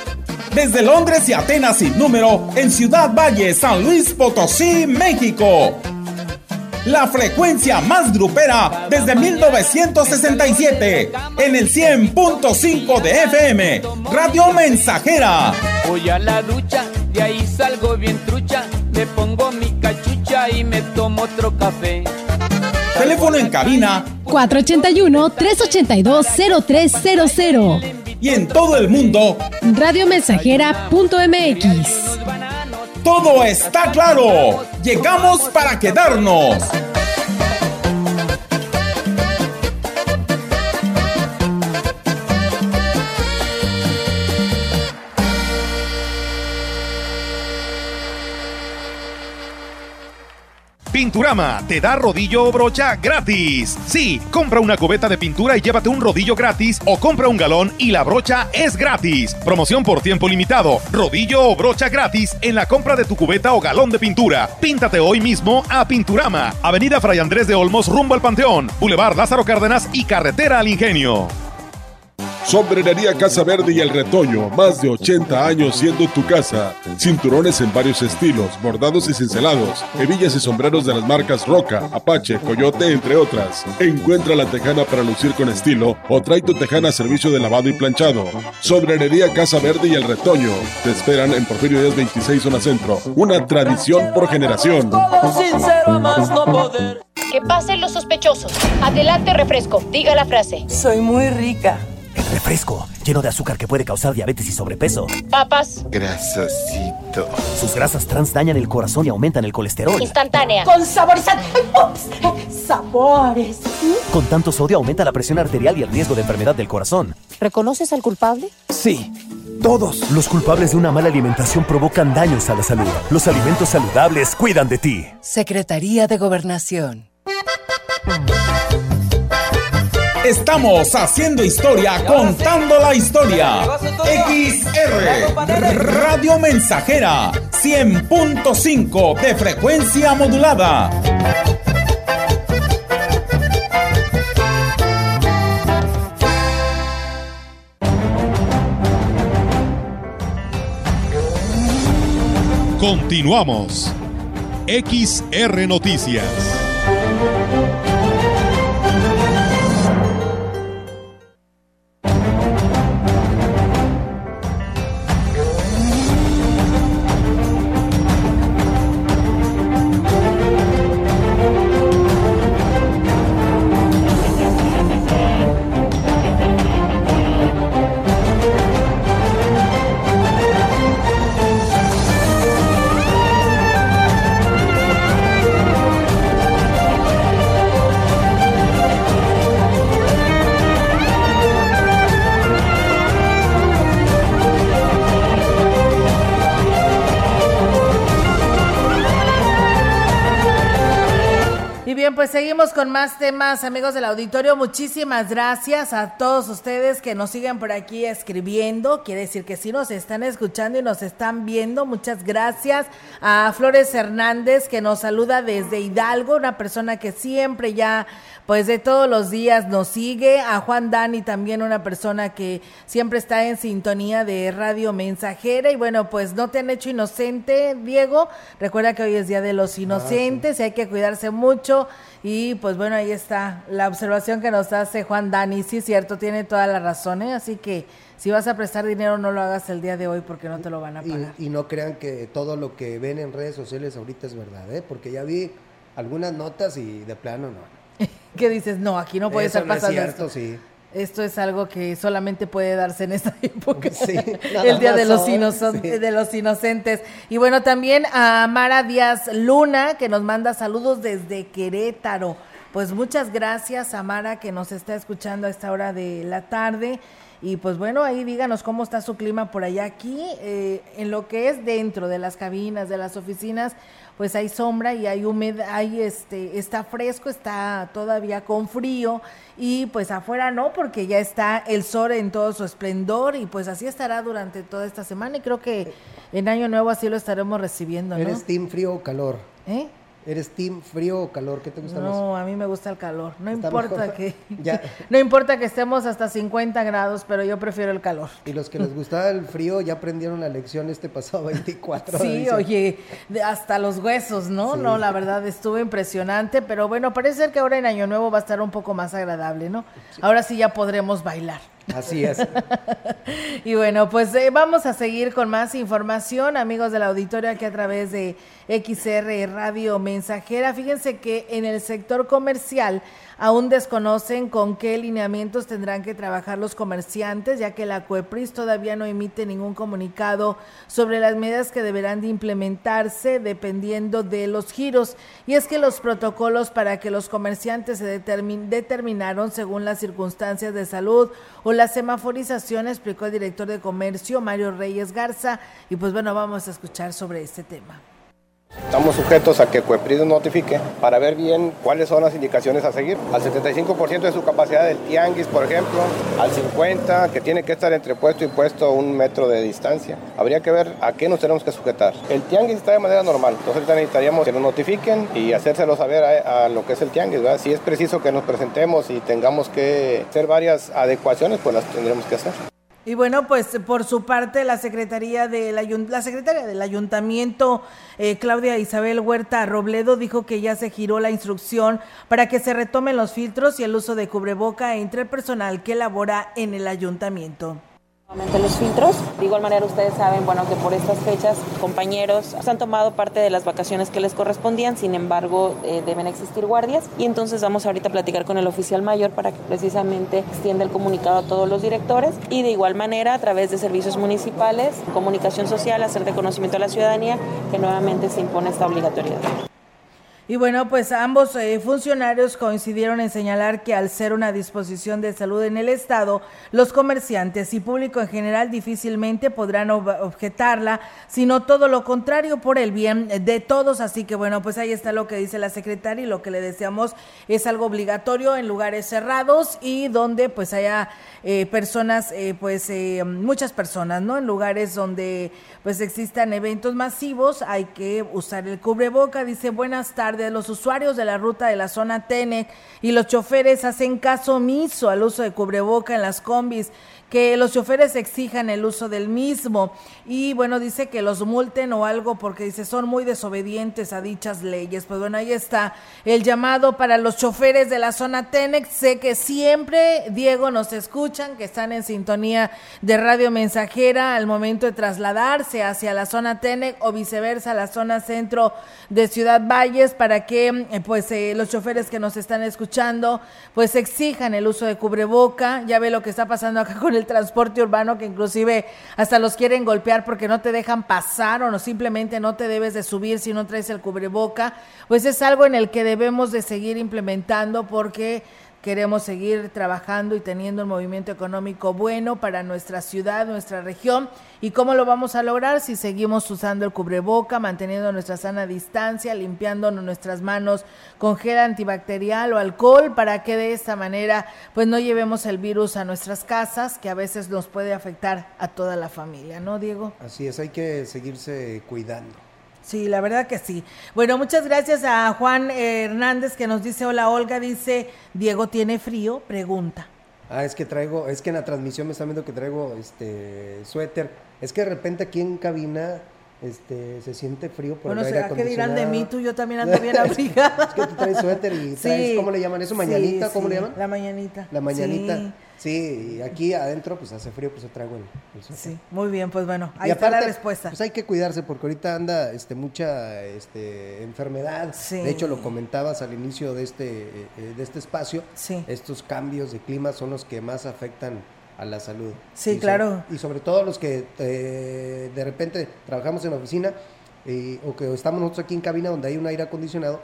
Desde Londres y Atenas sin número, en Ciudad Valle, San Luis Potosí, México. La frecuencia más grupera desde 1967 en el 100.5 de FM, Radio Mensajera. Voy a la ducha, de ahí salgo bien trucha, me pongo mi cachucha y me tomo otro café. Teléfono en cabina 481-382-0300. Y en todo el mundo, radiomensajera.mx. Todo está claro. Llegamos para quedarnos. Pinturama te da rodillo o brocha gratis. Sí, compra una cubeta de pintura y llévate un rodillo gratis o compra un galón y la brocha es gratis. Promoción por tiempo limitado. Rodillo o brocha gratis en la compra de tu cubeta o galón de pintura. Píntate hoy mismo a Pinturama. Avenida Fray Andrés de Olmos rumbo al Panteón. Boulevard Lázaro Cárdenas y Carretera al Ingenio. Sombrerería Casa Verde y El Retoño, más de 80 años siendo tu casa. Cinturones en varios estilos, bordados y cincelados, hebillas y sombreros de las marcas Roca, Apache, Coyote, entre otras. Encuentra la tejana para lucir con estilo o trae tu tejana a servicio de lavado y planchado. Sombrerería Casa Verde y El Retoño. Te esperan en Porfirio Díaz 26 Zona Centro. Una tradición por generación. Que pasen los sospechosos. Adelante, refresco. Diga la frase. Soy muy rica. El refresco, lleno de azúcar que puede causar diabetes y sobrepeso. Papas. Grasosito. Sus grasas trans dañan el corazón y aumentan el colesterol. Instantánea. Con saborizante. ¡Ups! Sabores. Con tanto sodio aumenta la presión arterial y el riesgo de enfermedad del corazón. ¿Reconoces al culpable? Sí. Todos los culpables de una mala alimentación provocan daños a la salud. Los alimentos saludables cuidan de ti. Secretaría de Gobernación. Estamos haciendo historia, contando la historia. XR Radio Mensajera 100.5 de frecuencia modulada. Continuamos. XR Noticias. Con más temas, amigos del auditorio. Muchísimas gracias a todos ustedes que nos siguen por aquí escribiendo. Quiere decir que sí nos están escuchando y nos están viendo. Muchas gracias a Flores Hernández que nos saluda desde Hidalgo, una persona que siempre ya pues de todos los días nos sigue, a Juan Dani también una persona que siempre está en sintonía de Radio Mensajera y bueno, pues no te han hecho inocente, Diego, recuerda que hoy es Día de los Ah, Inocentes y hay que cuidarse mucho y pues bueno, ahí está la observación que nos hace Juan Dani, sí es cierto, tiene toda la razón, ¿eh? así que si vas a prestar dinero no lo hagas el día de hoy porque no te lo van a pagar. Y, y no crean que todo lo que ven en redes sociales ahorita es verdad, ¿eh? Porque ya vi algunas notas y de plano no. ¿Qué dices? No, aquí no puede Eso estar no es pasando cierto, esto. sí. Esto es algo que solamente puede darse en esta época. nada el Día los, sí. de los Inocentes. Y bueno, también a Mara Díaz Luna, que nos manda saludos desde Querétaro. Pues muchas gracias a Mara, que nos está escuchando a esta hora de la tarde. Y pues bueno, ahí díganos cómo está su clima por allá aquí, eh, en lo que es dentro de las cabinas, de las oficinas, pues hay sombra y hay humedad, hay este, está fresco, está todavía con frío y pues afuera no, porque ya está el sol en todo su esplendor y pues así estará durante toda esta semana y creo que en Año Nuevo así lo estaremos recibiendo, ¿no? ¿Eres team frío o calor? ¿Eh? ¿Eres team frío o calor? ¿Qué te gusta más? No, a mí me gusta el calor. No importa mejor. que Ya. no importa que estemos hasta 50 grados, pero yo prefiero el calor. Y los que les gustaba el frío ya aprendieron la lección este pasado 24. Sí, oye, hasta los huesos, ¿no? Sí. No, la verdad estuvo impresionante, pero bueno, parece ser que ahora en Año Nuevo va a estar un poco más agradable, ¿no? Ahora sí ya podremos bailar. Así es. Y bueno, pues eh, vamos a seguir con más información, amigos del auditorio, aquí a través de XR Radio Mensajera. Fíjense que en el sector comercial aún desconocen con qué lineamientos tendrán que trabajar los comerciantes, ya que la CUEPRIS todavía no emite ningún comunicado sobre las medidas que deberán de implementarse dependiendo de los giros. Y es que los protocolos para que los comerciantes se determin- determinaron según las circunstancias de salud o la semaforización, explicó el director de comercio, Mario Reyes Garza. Y pues bueno, vamos a escuchar sobre este tema. Estamos sujetos a que Cuepris nos notifique para ver bien cuáles son las indicaciones a seguir. Al 75% de su capacidad del tianguis, por ejemplo, al 50% que tiene que estar entre puesto y puesto un metro de distancia. Habría que ver a qué nos tenemos que sujetar. El tianguis está de manera normal, entonces necesitaríamos que nos notifiquen y hacérselo saber a, a lo que es el tianguis. ¿verdad? Si es preciso que nos presentemos y tengamos que hacer varias adecuaciones, pues las tendremos que hacer. Y bueno, pues por su parte la Secretaría del la secretaria del Ayuntamiento, eh, Claudia Isabel Huerta Robledo, dijo que ya se giró la instrucción para que se retomen los filtros y el uso de cubreboca entre el personal que labora en el ayuntamiento. Los filtros. De igual manera ustedes saben, bueno, que por estas fechas compañeros han tomado parte de las vacaciones que les correspondían, sin embargo eh, deben existir guardias y entonces vamos ahorita a platicar con el oficial mayor para que precisamente extienda el comunicado a todos los directores y de igual manera a través de servicios municipales, comunicación social, hacer de conocimiento a la ciudadanía que nuevamente se impone esta obligatoriedad. Y bueno, pues ambos eh, funcionarios coincidieron en señalar que al ser una disposición de salud en el Estado, los comerciantes y público en general difícilmente podrán ob- objetarla, sino todo lo contrario por el bien de todos. Así que bueno, pues ahí está lo que dice la secretaria y lo que le deseamos es algo obligatorio en lugares cerrados y donde pues haya eh, personas, eh, pues eh, muchas personas, ¿no? En lugares donde pues existan eventos masivos, hay que usar el cubreboca. Dice, buenas tardes, los usuarios de la ruta de la zona Tenec y los choferes hacen caso omiso al uso de cubreboca en las combis que los choferes exijan el uso del mismo y bueno, dice que los multen o algo porque dice son muy desobedientes a dichas leyes. Pues bueno, ahí está el llamado para los choferes de la zona Tenex. Sé que siempre, Diego, nos escuchan, que están en sintonía de Radio Mensajera al momento de trasladarse hacia la zona Tenex o viceversa, la zona centro de Ciudad Valles, para que eh, pues eh, los choferes que nos están escuchando pues exijan el uso de cubreboca. Ya ve lo que está pasando acá con el transporte urbano, que inclusive hasta los quieren golpear porque no te dejan pasar o no simplemente no te debes de subir si no traes el cubreboca. Pues es algo en el que debemos de seguir implementando porque queremos seguir trabajando y teniendo un movimiento económico bueno para nuestra ciudad, nuestra región. ¿Y cómo lo vamos a lograr? Si seguimos usando el cubreboca, manteniendo nuestra sana distancia, limpiándonos nuestras manos con gel antibacterial o alcohol para que de esta manera pues no llevemos el virus a nuestras casas, que a veces nos puede afectar a toda la familia, ¿no, Diego? Así es, hay que seguirse cuidando. Sí, la verdad que sí. Bueno, muchas gracias a Juan Hernández que nos dice, hola Olga, dice, Diego tiene frío, pregunta. Ah, es que traigo, es que en la transmisión me están viendo que traigo este suéter. Es que de repente aquí en cabina este, se siente frío por bueno, el aire ¿será que dirán de mí? Tú yo también ando bien abrigada. es que tú traes suéter y traes, Sí. ¿cómo le llaman eso? ¿Mañanita? Sí, ¿Cómo sí, le llaman? La mañanita. La mañanita. Sí. Sí, y aquí adentro pues hace frío, pues yo traigo el, el suéter. Sí, muy bien, pues bueno, Y ahí está la aparte, respuesta. Pues hay que cuidarse porque ahorita anda este, mucha este, enfermedad. De hecho, lo comentabas al inicio de este, eh, eh, de este espacio. Estos cambios de clima son los que más afectan a la salud. Sí, Y so- claro. y sobre todo los que eh, de repente trabajamos en la oficina eh, o que estamos nosotros aquí en cabina donde hay un aire acondicionado,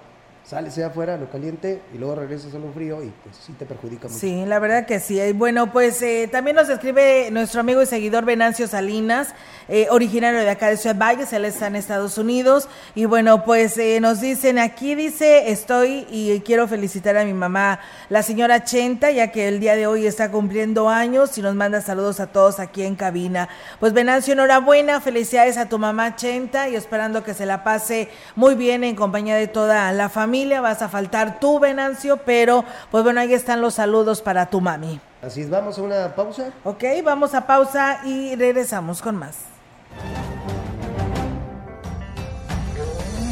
sales allá afuera lo caliente y luego regresas a lo frío y pues sí te perjudica mucho. Sí, la verdad que sí. Y Bueno, pues eh, también nos escribe nuestro amigo y seguidor Venancio Salinas, eh, originario de acá de Ciudad Valles, él está en Estados Unidos. Y bueno, pues eh, nos dicen, aquí dice, estoy y quiero felicitar a mi mamá, la señora Chenta, ya que el día de hoy está cumpliendo años y nos manda saludos a todos aquí en cabina. Pues Venancio, enhorabuena, felicidades a tu mamá Chenta y esperando que se la pase muy bien en compañía de toda la familia. Vas a faltar tú, Venancio, pero pues bueno, ahí están los saludos para tu mami. Así es, vamos a una pausa. Ok, vamos a pausa y regresamos con más.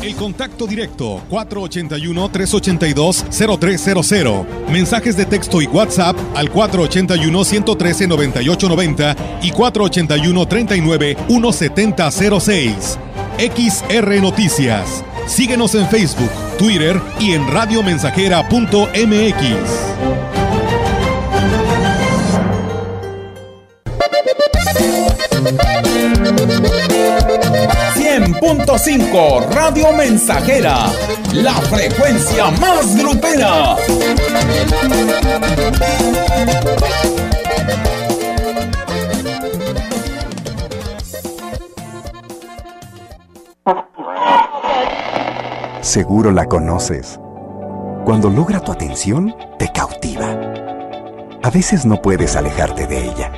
El contacto directo 481-382-0300. Mensajes de texto y WhatsApp al 481-113-9890 y 481-39-1706. XR Noticias. Síguenos en Facebook, Twitter y en radiomensajera.mx. 100.5 Radio Mensajera, la frecuencia más grupera. Seguro la conoces. Cuando logra tu atención, te cautiva. A veces no puedes alejarte de ella.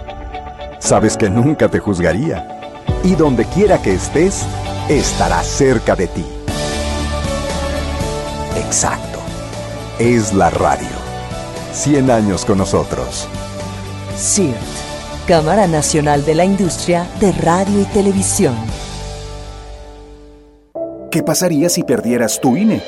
Sabes que nunca te juzgaría. Y donde quiera que estés, estará cerca de ti. Exacto. Es la radio. 100 años con nosotros. CIRT, Cámara Nacional de la Industria de Radio y Televisión. ¿Qué pasaría si perdieras tu INE?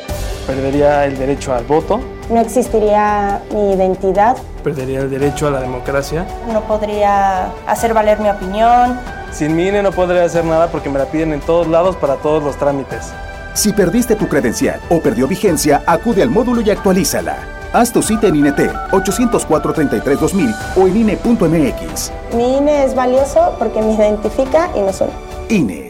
Perdería el derecho al voto, No existiría mi identidad, perdería el derecho a la democracia. no podría hacer valer mi opinión. Sin mi INE no podría hacer nada porque me la piden en todos lados para todos los trámites. Si perdiste tu credencial o perdió vigencia, acude al módulo y actualízala. Haz tu cita en INET 804-33-2000 o en INE.mx. Mi INE es valioso porque me identifica y nos une. INE.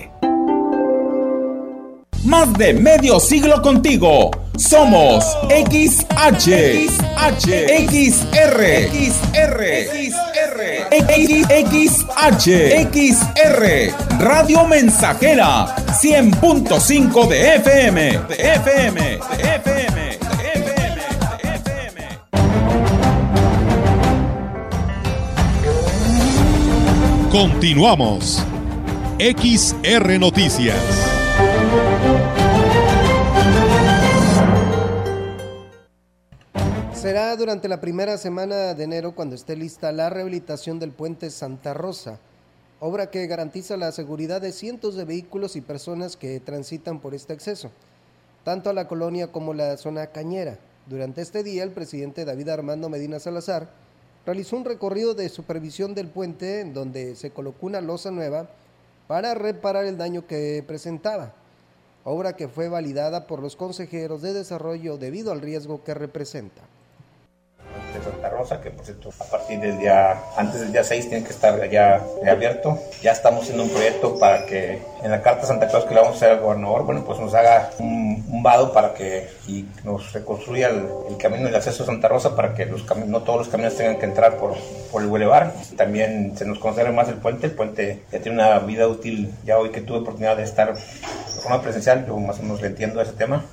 Más de medio siglo contigo. Somos XH, XH, XR, XR, XR, XR, Radio Mensajera, 100.5 de FM, de FM, de FM, de FM, de FM. Continuamos. XR Noticias. Será durante la primera semana de enero cuando esté lista la rehabilitación del puente Santa Rosa, obra que garantiza la seguridad de cientos de vehículos y personas que transitan por este acceso, tanto a la colonia como la zona cañera. Durante este día, el presidente David Armando Medina Salazar realizó un recorrido de supervisión del puente en donde se colocó una losa nueva para reparar el daño que presentaba, obra que fue validada por los consejeros de desarrollo debido al riesgo que representa. De Santa Rosa, que por cierto a partir del día, antes del día 6 tiene que estar ya abierto. Ya estamos haciendo un proyecto para que en la carta Santa Claus que le vamos a hacer al gobernador, bueno, pues nos haga un, vado para que y nos reconstruya el, el camino y el acceso a Santa Rosa para que los no todos los caminos tengan que entrar por, por el bulevar. También se nos conserve más el puente. El puente ya tiene una vida útil. Ya hoy que tuve oportunidad de estar de forma presencial, yo más o menos le entiendo ese tema.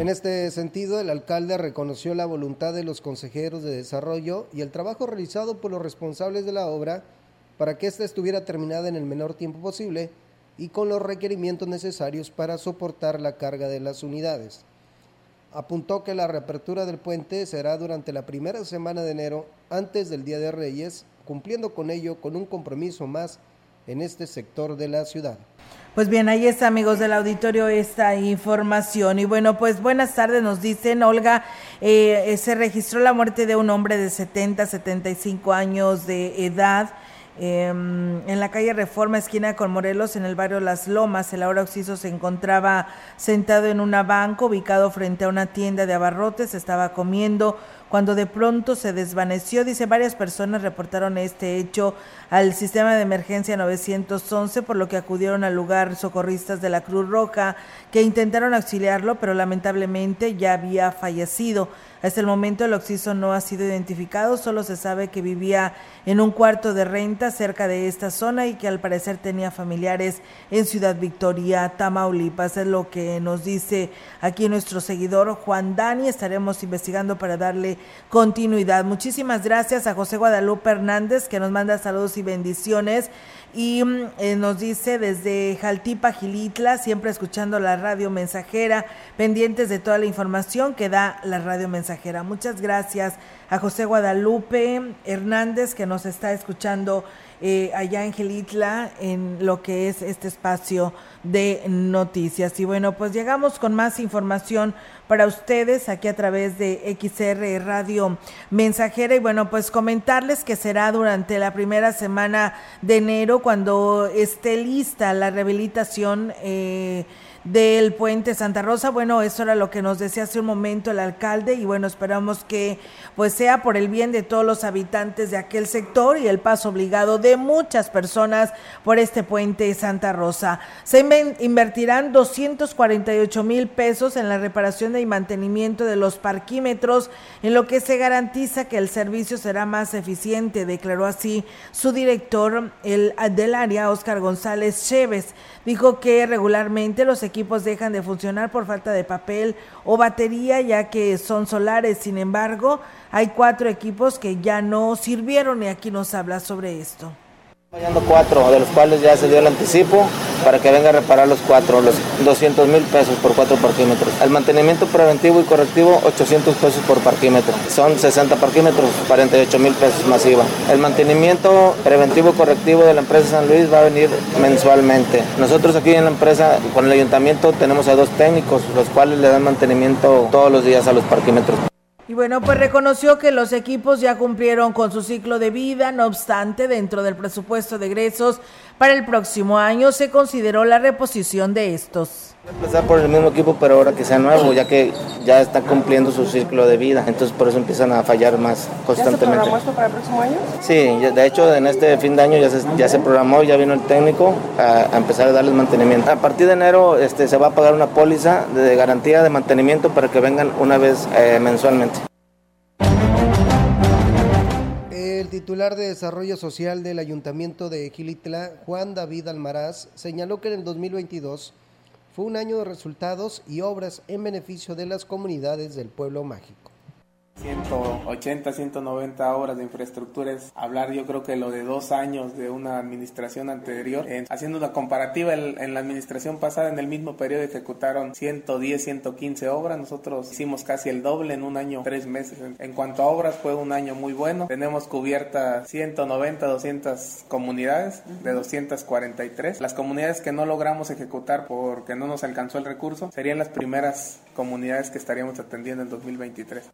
En este sentido, el alcalde reconoció la voluntad de los consejeros de desarrollo y el trabajo realizado por los responsables de la obra para que ésta estuviera terminada en el menor tiempo posible y con los requerimientos necesarios para soportar la carga de las unidades. Apuntó que la reapertura del puente será durante la primera semana de enero, antes del Día de Reyes, cumpliendo con ello con un compromiso más en este sector de la ciudad. Pues bien, ahí está, amigos del auditorio, esta información. Y bueno, pues buenas tardes, nos dicen, Olga, eh, se registró la muerte de un hombre de 70, 75 años de edad. eh, en la calle Reforma, esquina con Morelos, en el barrio Las Lomas, el ahora occiso se encontraba sentado en una banca ubicado frente a una tienda de abarrotes, estaba comiendo cuando de pronto se desvaneció. Dice, varias personas reportaron este hecho al sistema de emergencia 911, por lo que acudieron al lugar socorristas de la Cruz Roja, que intentaron auxiliarlo, pero lamentablemente ya había fallecido. Hasta el momento el occiso no ha sido identificado, solo se sabe que vivía en un cuarto de renta cerca de esta zona y que al parecer tenía familiares en Ciudad Victoria, Tamaulipas. Es lo que nos dice aquí nuestro seguidor Juan Dani. Estaremos investigando para darle continuidad. Muchísimas gracias a José Guadalupe Hernández que nos manda saludos y bendiciones y mm, eh, nos dice desde Jaltipa, Gilitla, siempre escuchando la radio mensajera, pendientes de toda la información que da la radio mensajera. Muchas gracias a José Guadalupe Hernández que nos está escuchando eh, allá en Gilitla en lo que es este espacio de noticias. Y bueno, pues llegamos con más información para ustedes aquí a través de XR Radio Mensajera. Y bueno, pues comentarles que será durante la primera semana de enero cuando esté lista la rehabilitación. Eh, del puente Santa Rosa. Bueno, eso era lo que nos decía hace un momento el alcalde y bueno, esperamos que pues sea por el bien de todos los habitantes de aquel sector y el paso obligado de muchas personas por este puente Santa Rosa. Se invertirán 248 mil pesos en la reparación y mantenimiento de los parquímetros, en lo que se garantiza que el servicio será más eficiente, declaró así su director el, del área, Oscar González Chévez. Dijo que regularmente los equipos dejan de funcionar por falta de papel o batería, ya que son solares. Sin embargo, hay cuatro equipos que ya no sirvieron y aquí nos habla sobre esto. Fallando cuatro, de los cuales ya se dio el anticipo para que venga a reparar los cuatro, los 200 mil pesos por cuatro parquímetros. El mantenimiento preventivo y correctivo, 800 pesos por parquímetro. Son 60 parquímetros, 48 mil pesos masiva. El mantenimiento preventivo y correctivo de la empresa San Luis va a venir mensualmente. Nosotros aquí en la empresa, con el ayuntamiento, tenemos a dos técnicos, los cuales le dan mantenimiento todos los días a los parquímetros. Y bueno, pues reconoció que los equipos ya cumplieron con su ciclo de vida, no obstante, dentro del presupuesto de egresos para el próximo año se consideró la reposición de estos. Empezar por el mismo equipo, pero ahora que sea nuevo, ya que ya está cumpliendo su ciclo de vida, entonces por eso empiezan a fallar más ¿Ya se constantemente. programó esto para el próximo año? Sí, ya- de hecho en este fin de año ya se, ya se programó, ya vino el técnico a, a empezar a darles mantenimiento. A partir de enero este, se va a pagar una póliza de garantía de mantenimiento para que vengan una vez eh, mensualmente. El titular de Desarrollo Social del Ayuntamiento de Gilitla, Juan David Almaraz, señaló que en el 2022 fue un año de resultados y obras en beneficio de las comunidades del pueblo mágico. 180, 190 obras de infraestructura es hablar yo creo que lo de dos años de una administración anterior. En- haciendo una comparativa, el- en la administración pasada en el mismo periodo ejecutaron 110, 115 obras, nosotros hicimos casi el doble en un año, tres meses. En, en cuanto a obras fue un año muy bueno, tenemos cubiertas 190, 200 comunidades de 243. Las comunidades que no logramos ejecutar porque no nos alcanzó el recurso serían las primeras comunidades que estaríamos atendiendo en 2023.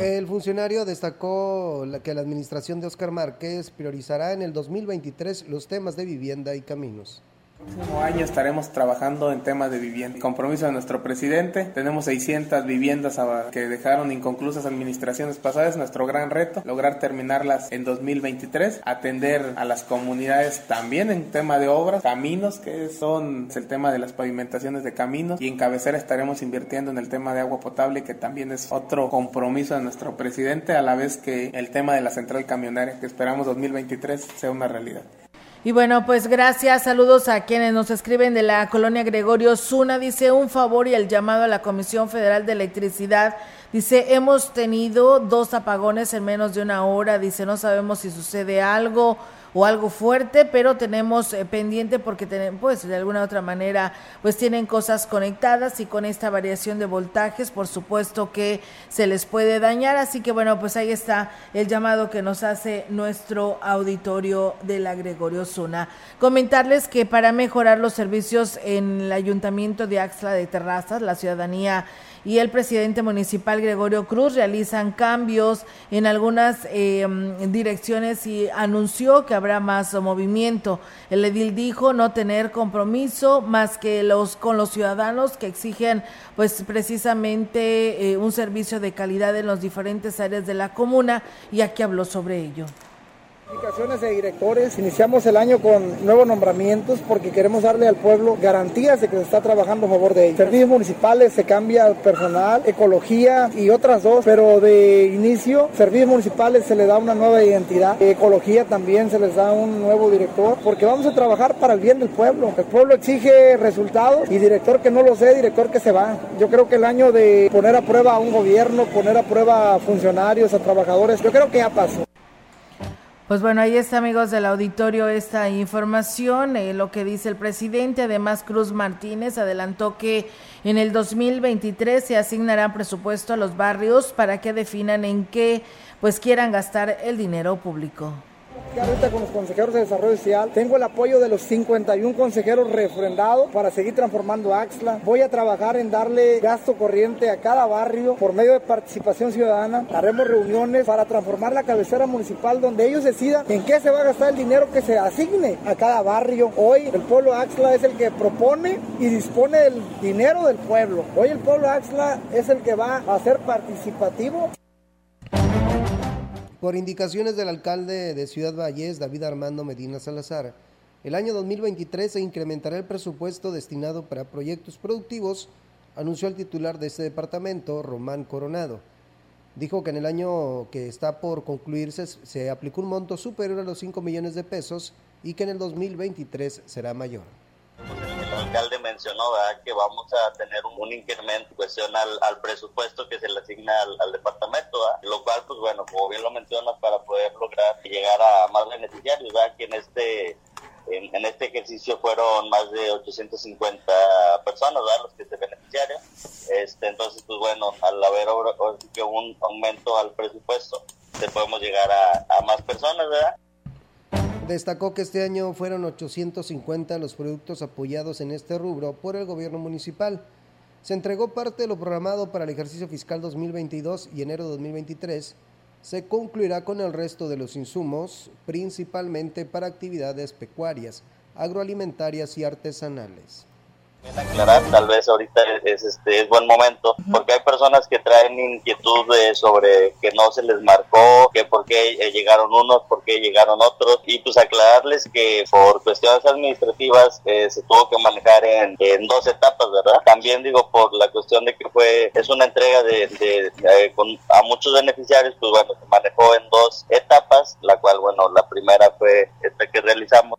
El funcionario destacó que la administración de Oscar Márquez priorizará en el 2023 los temas de vivienda y caminos. Próximo año estaremos trabajando en temas de vivienda. Compromiso de nuestro presidente. Tenemos 600 viviendas que dejaron inconclusas administraciones pasadas. Nuestro gran reto, lograr terminarlas en 2023. Atender a las comunidades también en tema de obras, caminos, que son el tema de las pavimentaciones de caminos. Y en cabecera estaremos invirtiendo en el tema de agua potable, que también es otro compromiso de nuestro presidente, a la vez que el tema de la central camionera, que esperamos 2023 sea una realidad. Y bueno, pues gracias, saludos a quienes nos escriben de la colonia Gregorio Zuna, dice un favor y el llamado a la Comisión Federal de Electricidad, dice hemos tenido dos apagones en menos de una hora, dice no sabemos si sucede algo o algo fuerte, pero tenemos eh, pendiente porque tenemos, pues de alguna otra manera, pues tienen cosas conectadas y con esta variación de voltajes, por supuesto que se les puede dañar. Así que bueno, pues ahí está el llamado que nos hace nuestro auditorio de la Gregorio Zuna. Comentarles que para mejorar los servicios en el Ayuntamiento de Axla de Terrazas, la ciudadanía y el presidente municipal Gregorio Cruz realizan cambios en algunas eh, direcciones y anunció que habrá más movimiento. El edil dijo no tener compromiso más que los con los ciudadanos que exigen pues precisamente eh, un servicio de calidad en las diferentes áreas de la comuna y aquí habló sobre ello de directores. Iniciamos el año con nuevos nombramientos porque queremos darle al pueblo garantías de que se está trabajando a favor de ellos. Servicios municipales se cambia al personal, ecología y otras dos, pero de inicio, servicios municipales se le da una nueva identidad, ecología también se les da un nuevo director, porque vamos a trabajar para el bien del pueblo. El pueblo exige resultados y director que no lo sé, director que se va. Yo creo que el año de poner a prueba a un gobierno, poner a prueba a funcionarios, a trabajadores, yo creo que ya pasó. Pues bueno, ahí está, amigos del auditorio, esta información, eh, lo que dice el presidente. Además, Cruz Martínez adelantó que en el 2023 se asignará presupuesto a los barrios para que definan en qué pues quieran gastar el dinero público ahorita con los consejeros de desarrollo social. Tengo el apoyo de los 51 consejeros refrendados para seguir transformando Axla. Voy a trabajar en darle gasto corriente a cada barrio por medio de participación ciudadana. Haremos reuniones para transformar la cabecera municipal donde ellos decidan en qué se va a gastar el dinero que se asigne a cada barrio. Hoy el pueblo Axla es el que propone y dispone del dinero del pueblo. Hoy el pueblo Axla es el que va a ser participativo. Por indicaciones del alcalde de Ciudad Valles, David Armando Medina Salazar, el año 2023 se incrementará el presupuesto destinado para proyectos productivos, anunció el titular de este departamento, Román Coronado. Dijo que en el año que está por concluirse se aplicó un monto superior a los 5 millones de pesos y que en el 2023 será mayor alcalde mencionó que vamos a tener un, incremento en cuestión al, presupuesto que se le asigna al, departamento, lo cual, pues bueno, como bien lo mencionas, para poder lograr llegar a más beneficiarios, que en este en, este ejercicio fueron más de 850 personas los que se beneficiaron. Este, entonces, pues bueno, al haber un aumento al presupuesto, podemos llegar a más personas, ¿verdad? Destacó que este año fueron 850 los productos apoyados en este rubro por el gobierno municipal. Se entregó parte de lo programado para el ejercicio fiscal 2022 y enero 2023 se concluirá con el resto de los insumos, principalmente para actividades pecuarias, agroalimentarias y artesanales aclarar, tal vez ahorita es, este, es buen momento, porque hay personas que traen inquietudes sobre que no se les marcó, que por qué eh, llegaron unos, por qué llegaron otros, y pues aclararles que por cuestiones administrativas eh, se tuvo que manejar en, en, dos etapas, ¿verdad? También digo por la cuestión de que fue, es una entrega de, de, eh, con, a muchos beneficiarios, pues bueno, se manejó en dos etapas, la cual, bueno, la primera fue esta que realizamos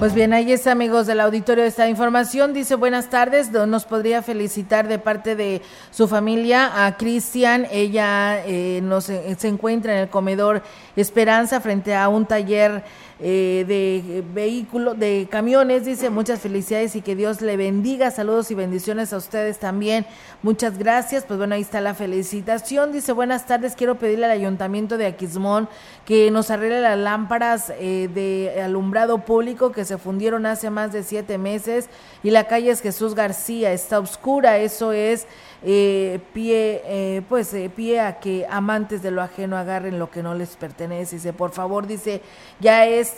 pues bien, ahí está, amigos del auditorio, esta información. Dice, buenas tardes, nos podría felicitar de parte de su familia a Cristian. Ella eh, nos, eh, se encuentra en el comedor Esperanza frente a un taller eh, de vehículos, de camiones. Dice, muchas felicidades y que Dios le bendiga. Saludos y bendiciones a ustedes también. Muchas gracias. Pues bueno, ahí está la felicitación. Dice, buenas tardes, quiero pedirle al ayuntamiento de Aquismón que nos arregle las lámparas de alumbrado público que se fundieron hace más de siete meses y la calle es Jesús García, está oscura, eso es eh, pie, eh, pues eh, pie a que amantes de lo ajeno agarren lo que no les pertenece. Dice, por favor, dice, ya es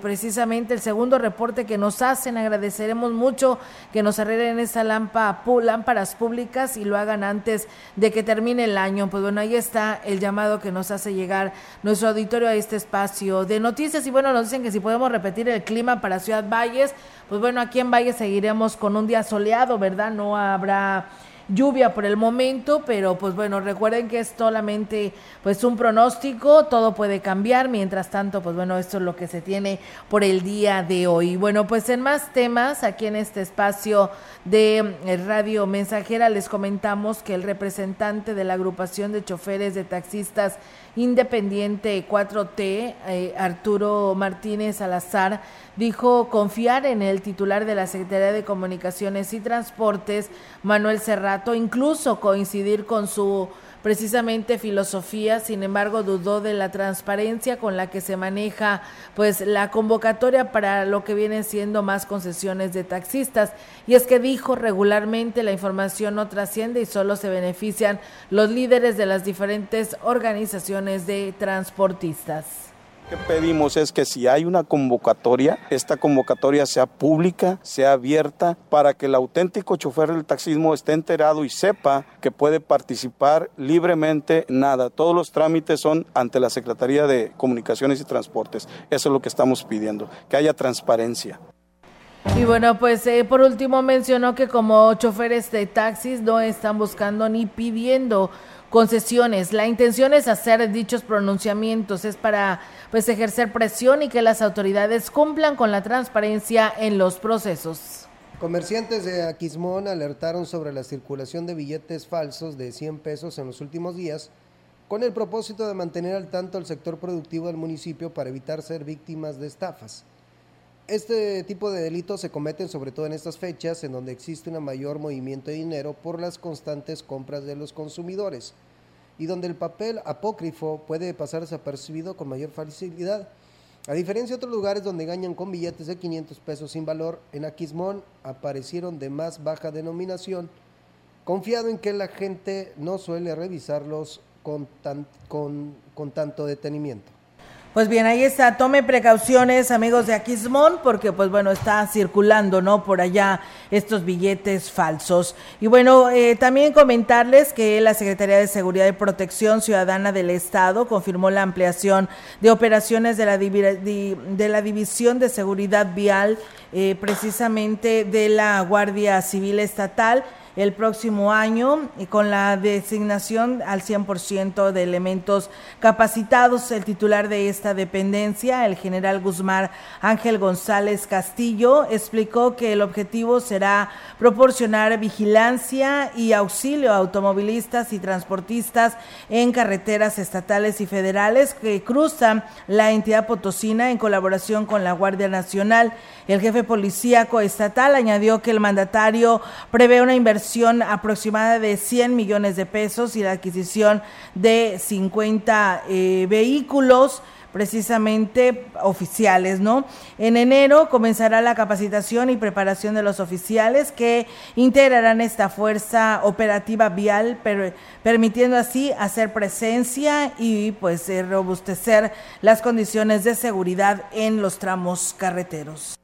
precisamente el segundo reporte que nos hacen. Agradeceremos mucho que nos arreglen esa lámpara, lámparas públicas y lo hagan antes de que termine el año. Pues bueno, ahí está el llamado que nos hace llegar nuestro auditorio a este espacio de noticias. Y bueno, nos dicen que si podemos repetir el clima para Ciudad Valles, pues bueno, aquí en Valles seguiremos con un día soleado, ¿verdad? No habrá lluvia por el momento, pero pues bueno, recuerden que es solamente pues un pronóstico, todo puede cambiar, mientras tanto, pues bueno, esto es lo que se tiene por el día de hoy. Bueno, pues en más temas, aquí en este espacio de eh, Radio Mensajera les comentamos que el representante de la agrupación de choferes de taxistas Independiente 4T, eh, Arturo Martínez Salazar, dijo confiar en el titular de la Secretaría de Comunicaciones y Transportes, Manuel Cerrato, incluso coincidir con su precisamente filosofía, sin embargo dudó de la transparencia con la que se maneja pues la convocatoria para lo que vienen siendo más concesiones de taxistas. Y es que dijo regularmente la información no trasciende y solo se benefician los líderes de las diferentes organizaciones de transportistas que pedimos es que si hay una convocatoria, esta convocatoria sea pública, sea abierta, para que el auténtico chofer del taxismo esté enterado y sepa que puede participar libremente. Nada, todos los trámites son ante la Secretaría de Comunicaciones y Transportes. Eso es lo que estamos pidiendo, que haya transparencia. Y bueno, pues eh, por último mencionó que como choferes de taxis no están buscando ni pidiendo concesiones. La intención es hacer dichos pronunciamientos, es para pues ejercer presión y que las autoridades cumplan con la transparencia en los procesos. Comerciantes de Aquismón alertaron sobre la circulación de billetes falsos de 100 pesos en los últimos días con el propósito de mantener al tanto el sector productivo del municipio para evitar ser víctimas de estafas. Este tipo de delitos se cometen sobre todo en estas fechas en donde existe un mayor movimiento de dinero por las constantes compras de los consumidores y donde el papel apócrifo puede pasar desapercibido con mayor facilidad. A diferencia de otros lugares donde engañan con billetes de 500 pesos sin valor, en Aquismón aparecieron de más baja denominación, confiado en que la gente no suele revisarlos con, con tanto detenimiento. Pues bien, ahí está, tome precauciones amigos de Aquismón porque pues bueno, está circulando, ¿no? Por allá estos billetes falsos. Y bueno, eh, también comentarles que la Secretaría de Seguridad y Protección Ciudadana del Estado confirmó la ampliación de operaciones de la, de la División de Seguridad Vial, eh, precisamente de la Guardia Civil Estatal el próximo año y con la designación al 100% de elementos capacitados. El titular de esta dependencia, el general Guzmán Ángel González Castillo, explicó que el objetivo será proporcionar vigilancia y auxilio a automovilistas y transportistas en carreteras estatales y federales que cruzan la entidad potosina en colaboración con la Guardia Nacional. El jefe policíaco estatal añadió que el mandatario prevé una inversión aproximada de 100 millones de pesos y la adquisición de 50 eh, vehículos precisamente oficiales, ¿no? En enero comenzará la capacitación y preparación de los oficiales que integrarán esta fuerza operativa vial, permitiendo así hacer presencia y pues eh, robustecer las condiciones de seguridad en los tramos carreteros.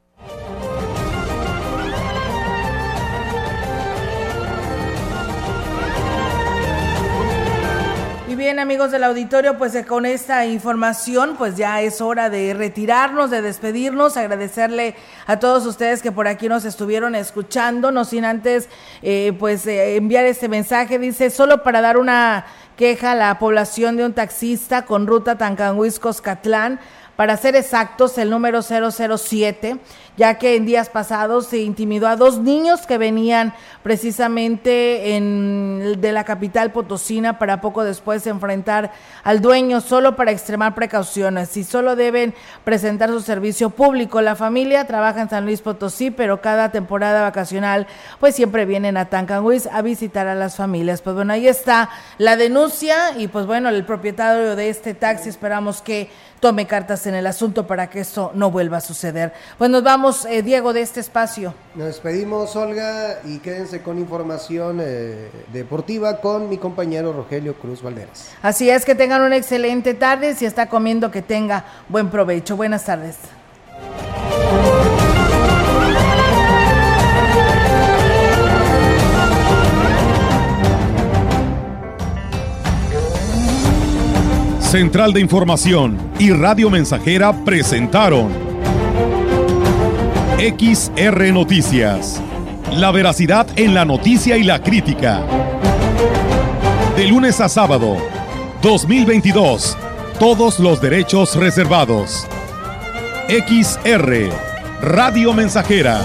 Bien, amigos del auditorio, pues eh, con esta información, pues ya es hora de retirarnos, de despedirnos, agradecerle a todos ustedes que por aquí nos estuvieron escuchando, no sin antes, eh, pues eh, enviar este mensaje, dice, solo para dar una queja a la población de un taxista con ruta Tancanhuiscos-Catlán, para ser exactos, el número 007, ya que en días pasados se intimidó a dos niños que venían precisamente en, de la capital potosina para poco después enfrentar al dueño solo para extremar precauciones y solo deben presentar su servicio público. La familia trabaja en San Luis Potosí, pero cada temporada vacacional pues siempre vienen a Tancanguis a visitar a las familias. Pues bueno, ahí está la denuncia y pues bueno, el propietario de este taxi esperamos que tome cartas en el asunto para que esto no vuelva a suceder. Pues nos vamos, eh, Diego, de este espacio. Nos despedimos, Olga, y quédense con información eh, deportiva con mi compañero Rogelio Cruz Valderas. Así es, que tengan una excelente tarde. Si está comiendo, que tenga buen provecho. Buenas tardes. Central de Información y Radio Mensajera presentaron XR Noticias. La veracidad en la noticia y la crítica. De lunes a sábado, 2022. Todos los derechos reservados. XR, Radio Mensajera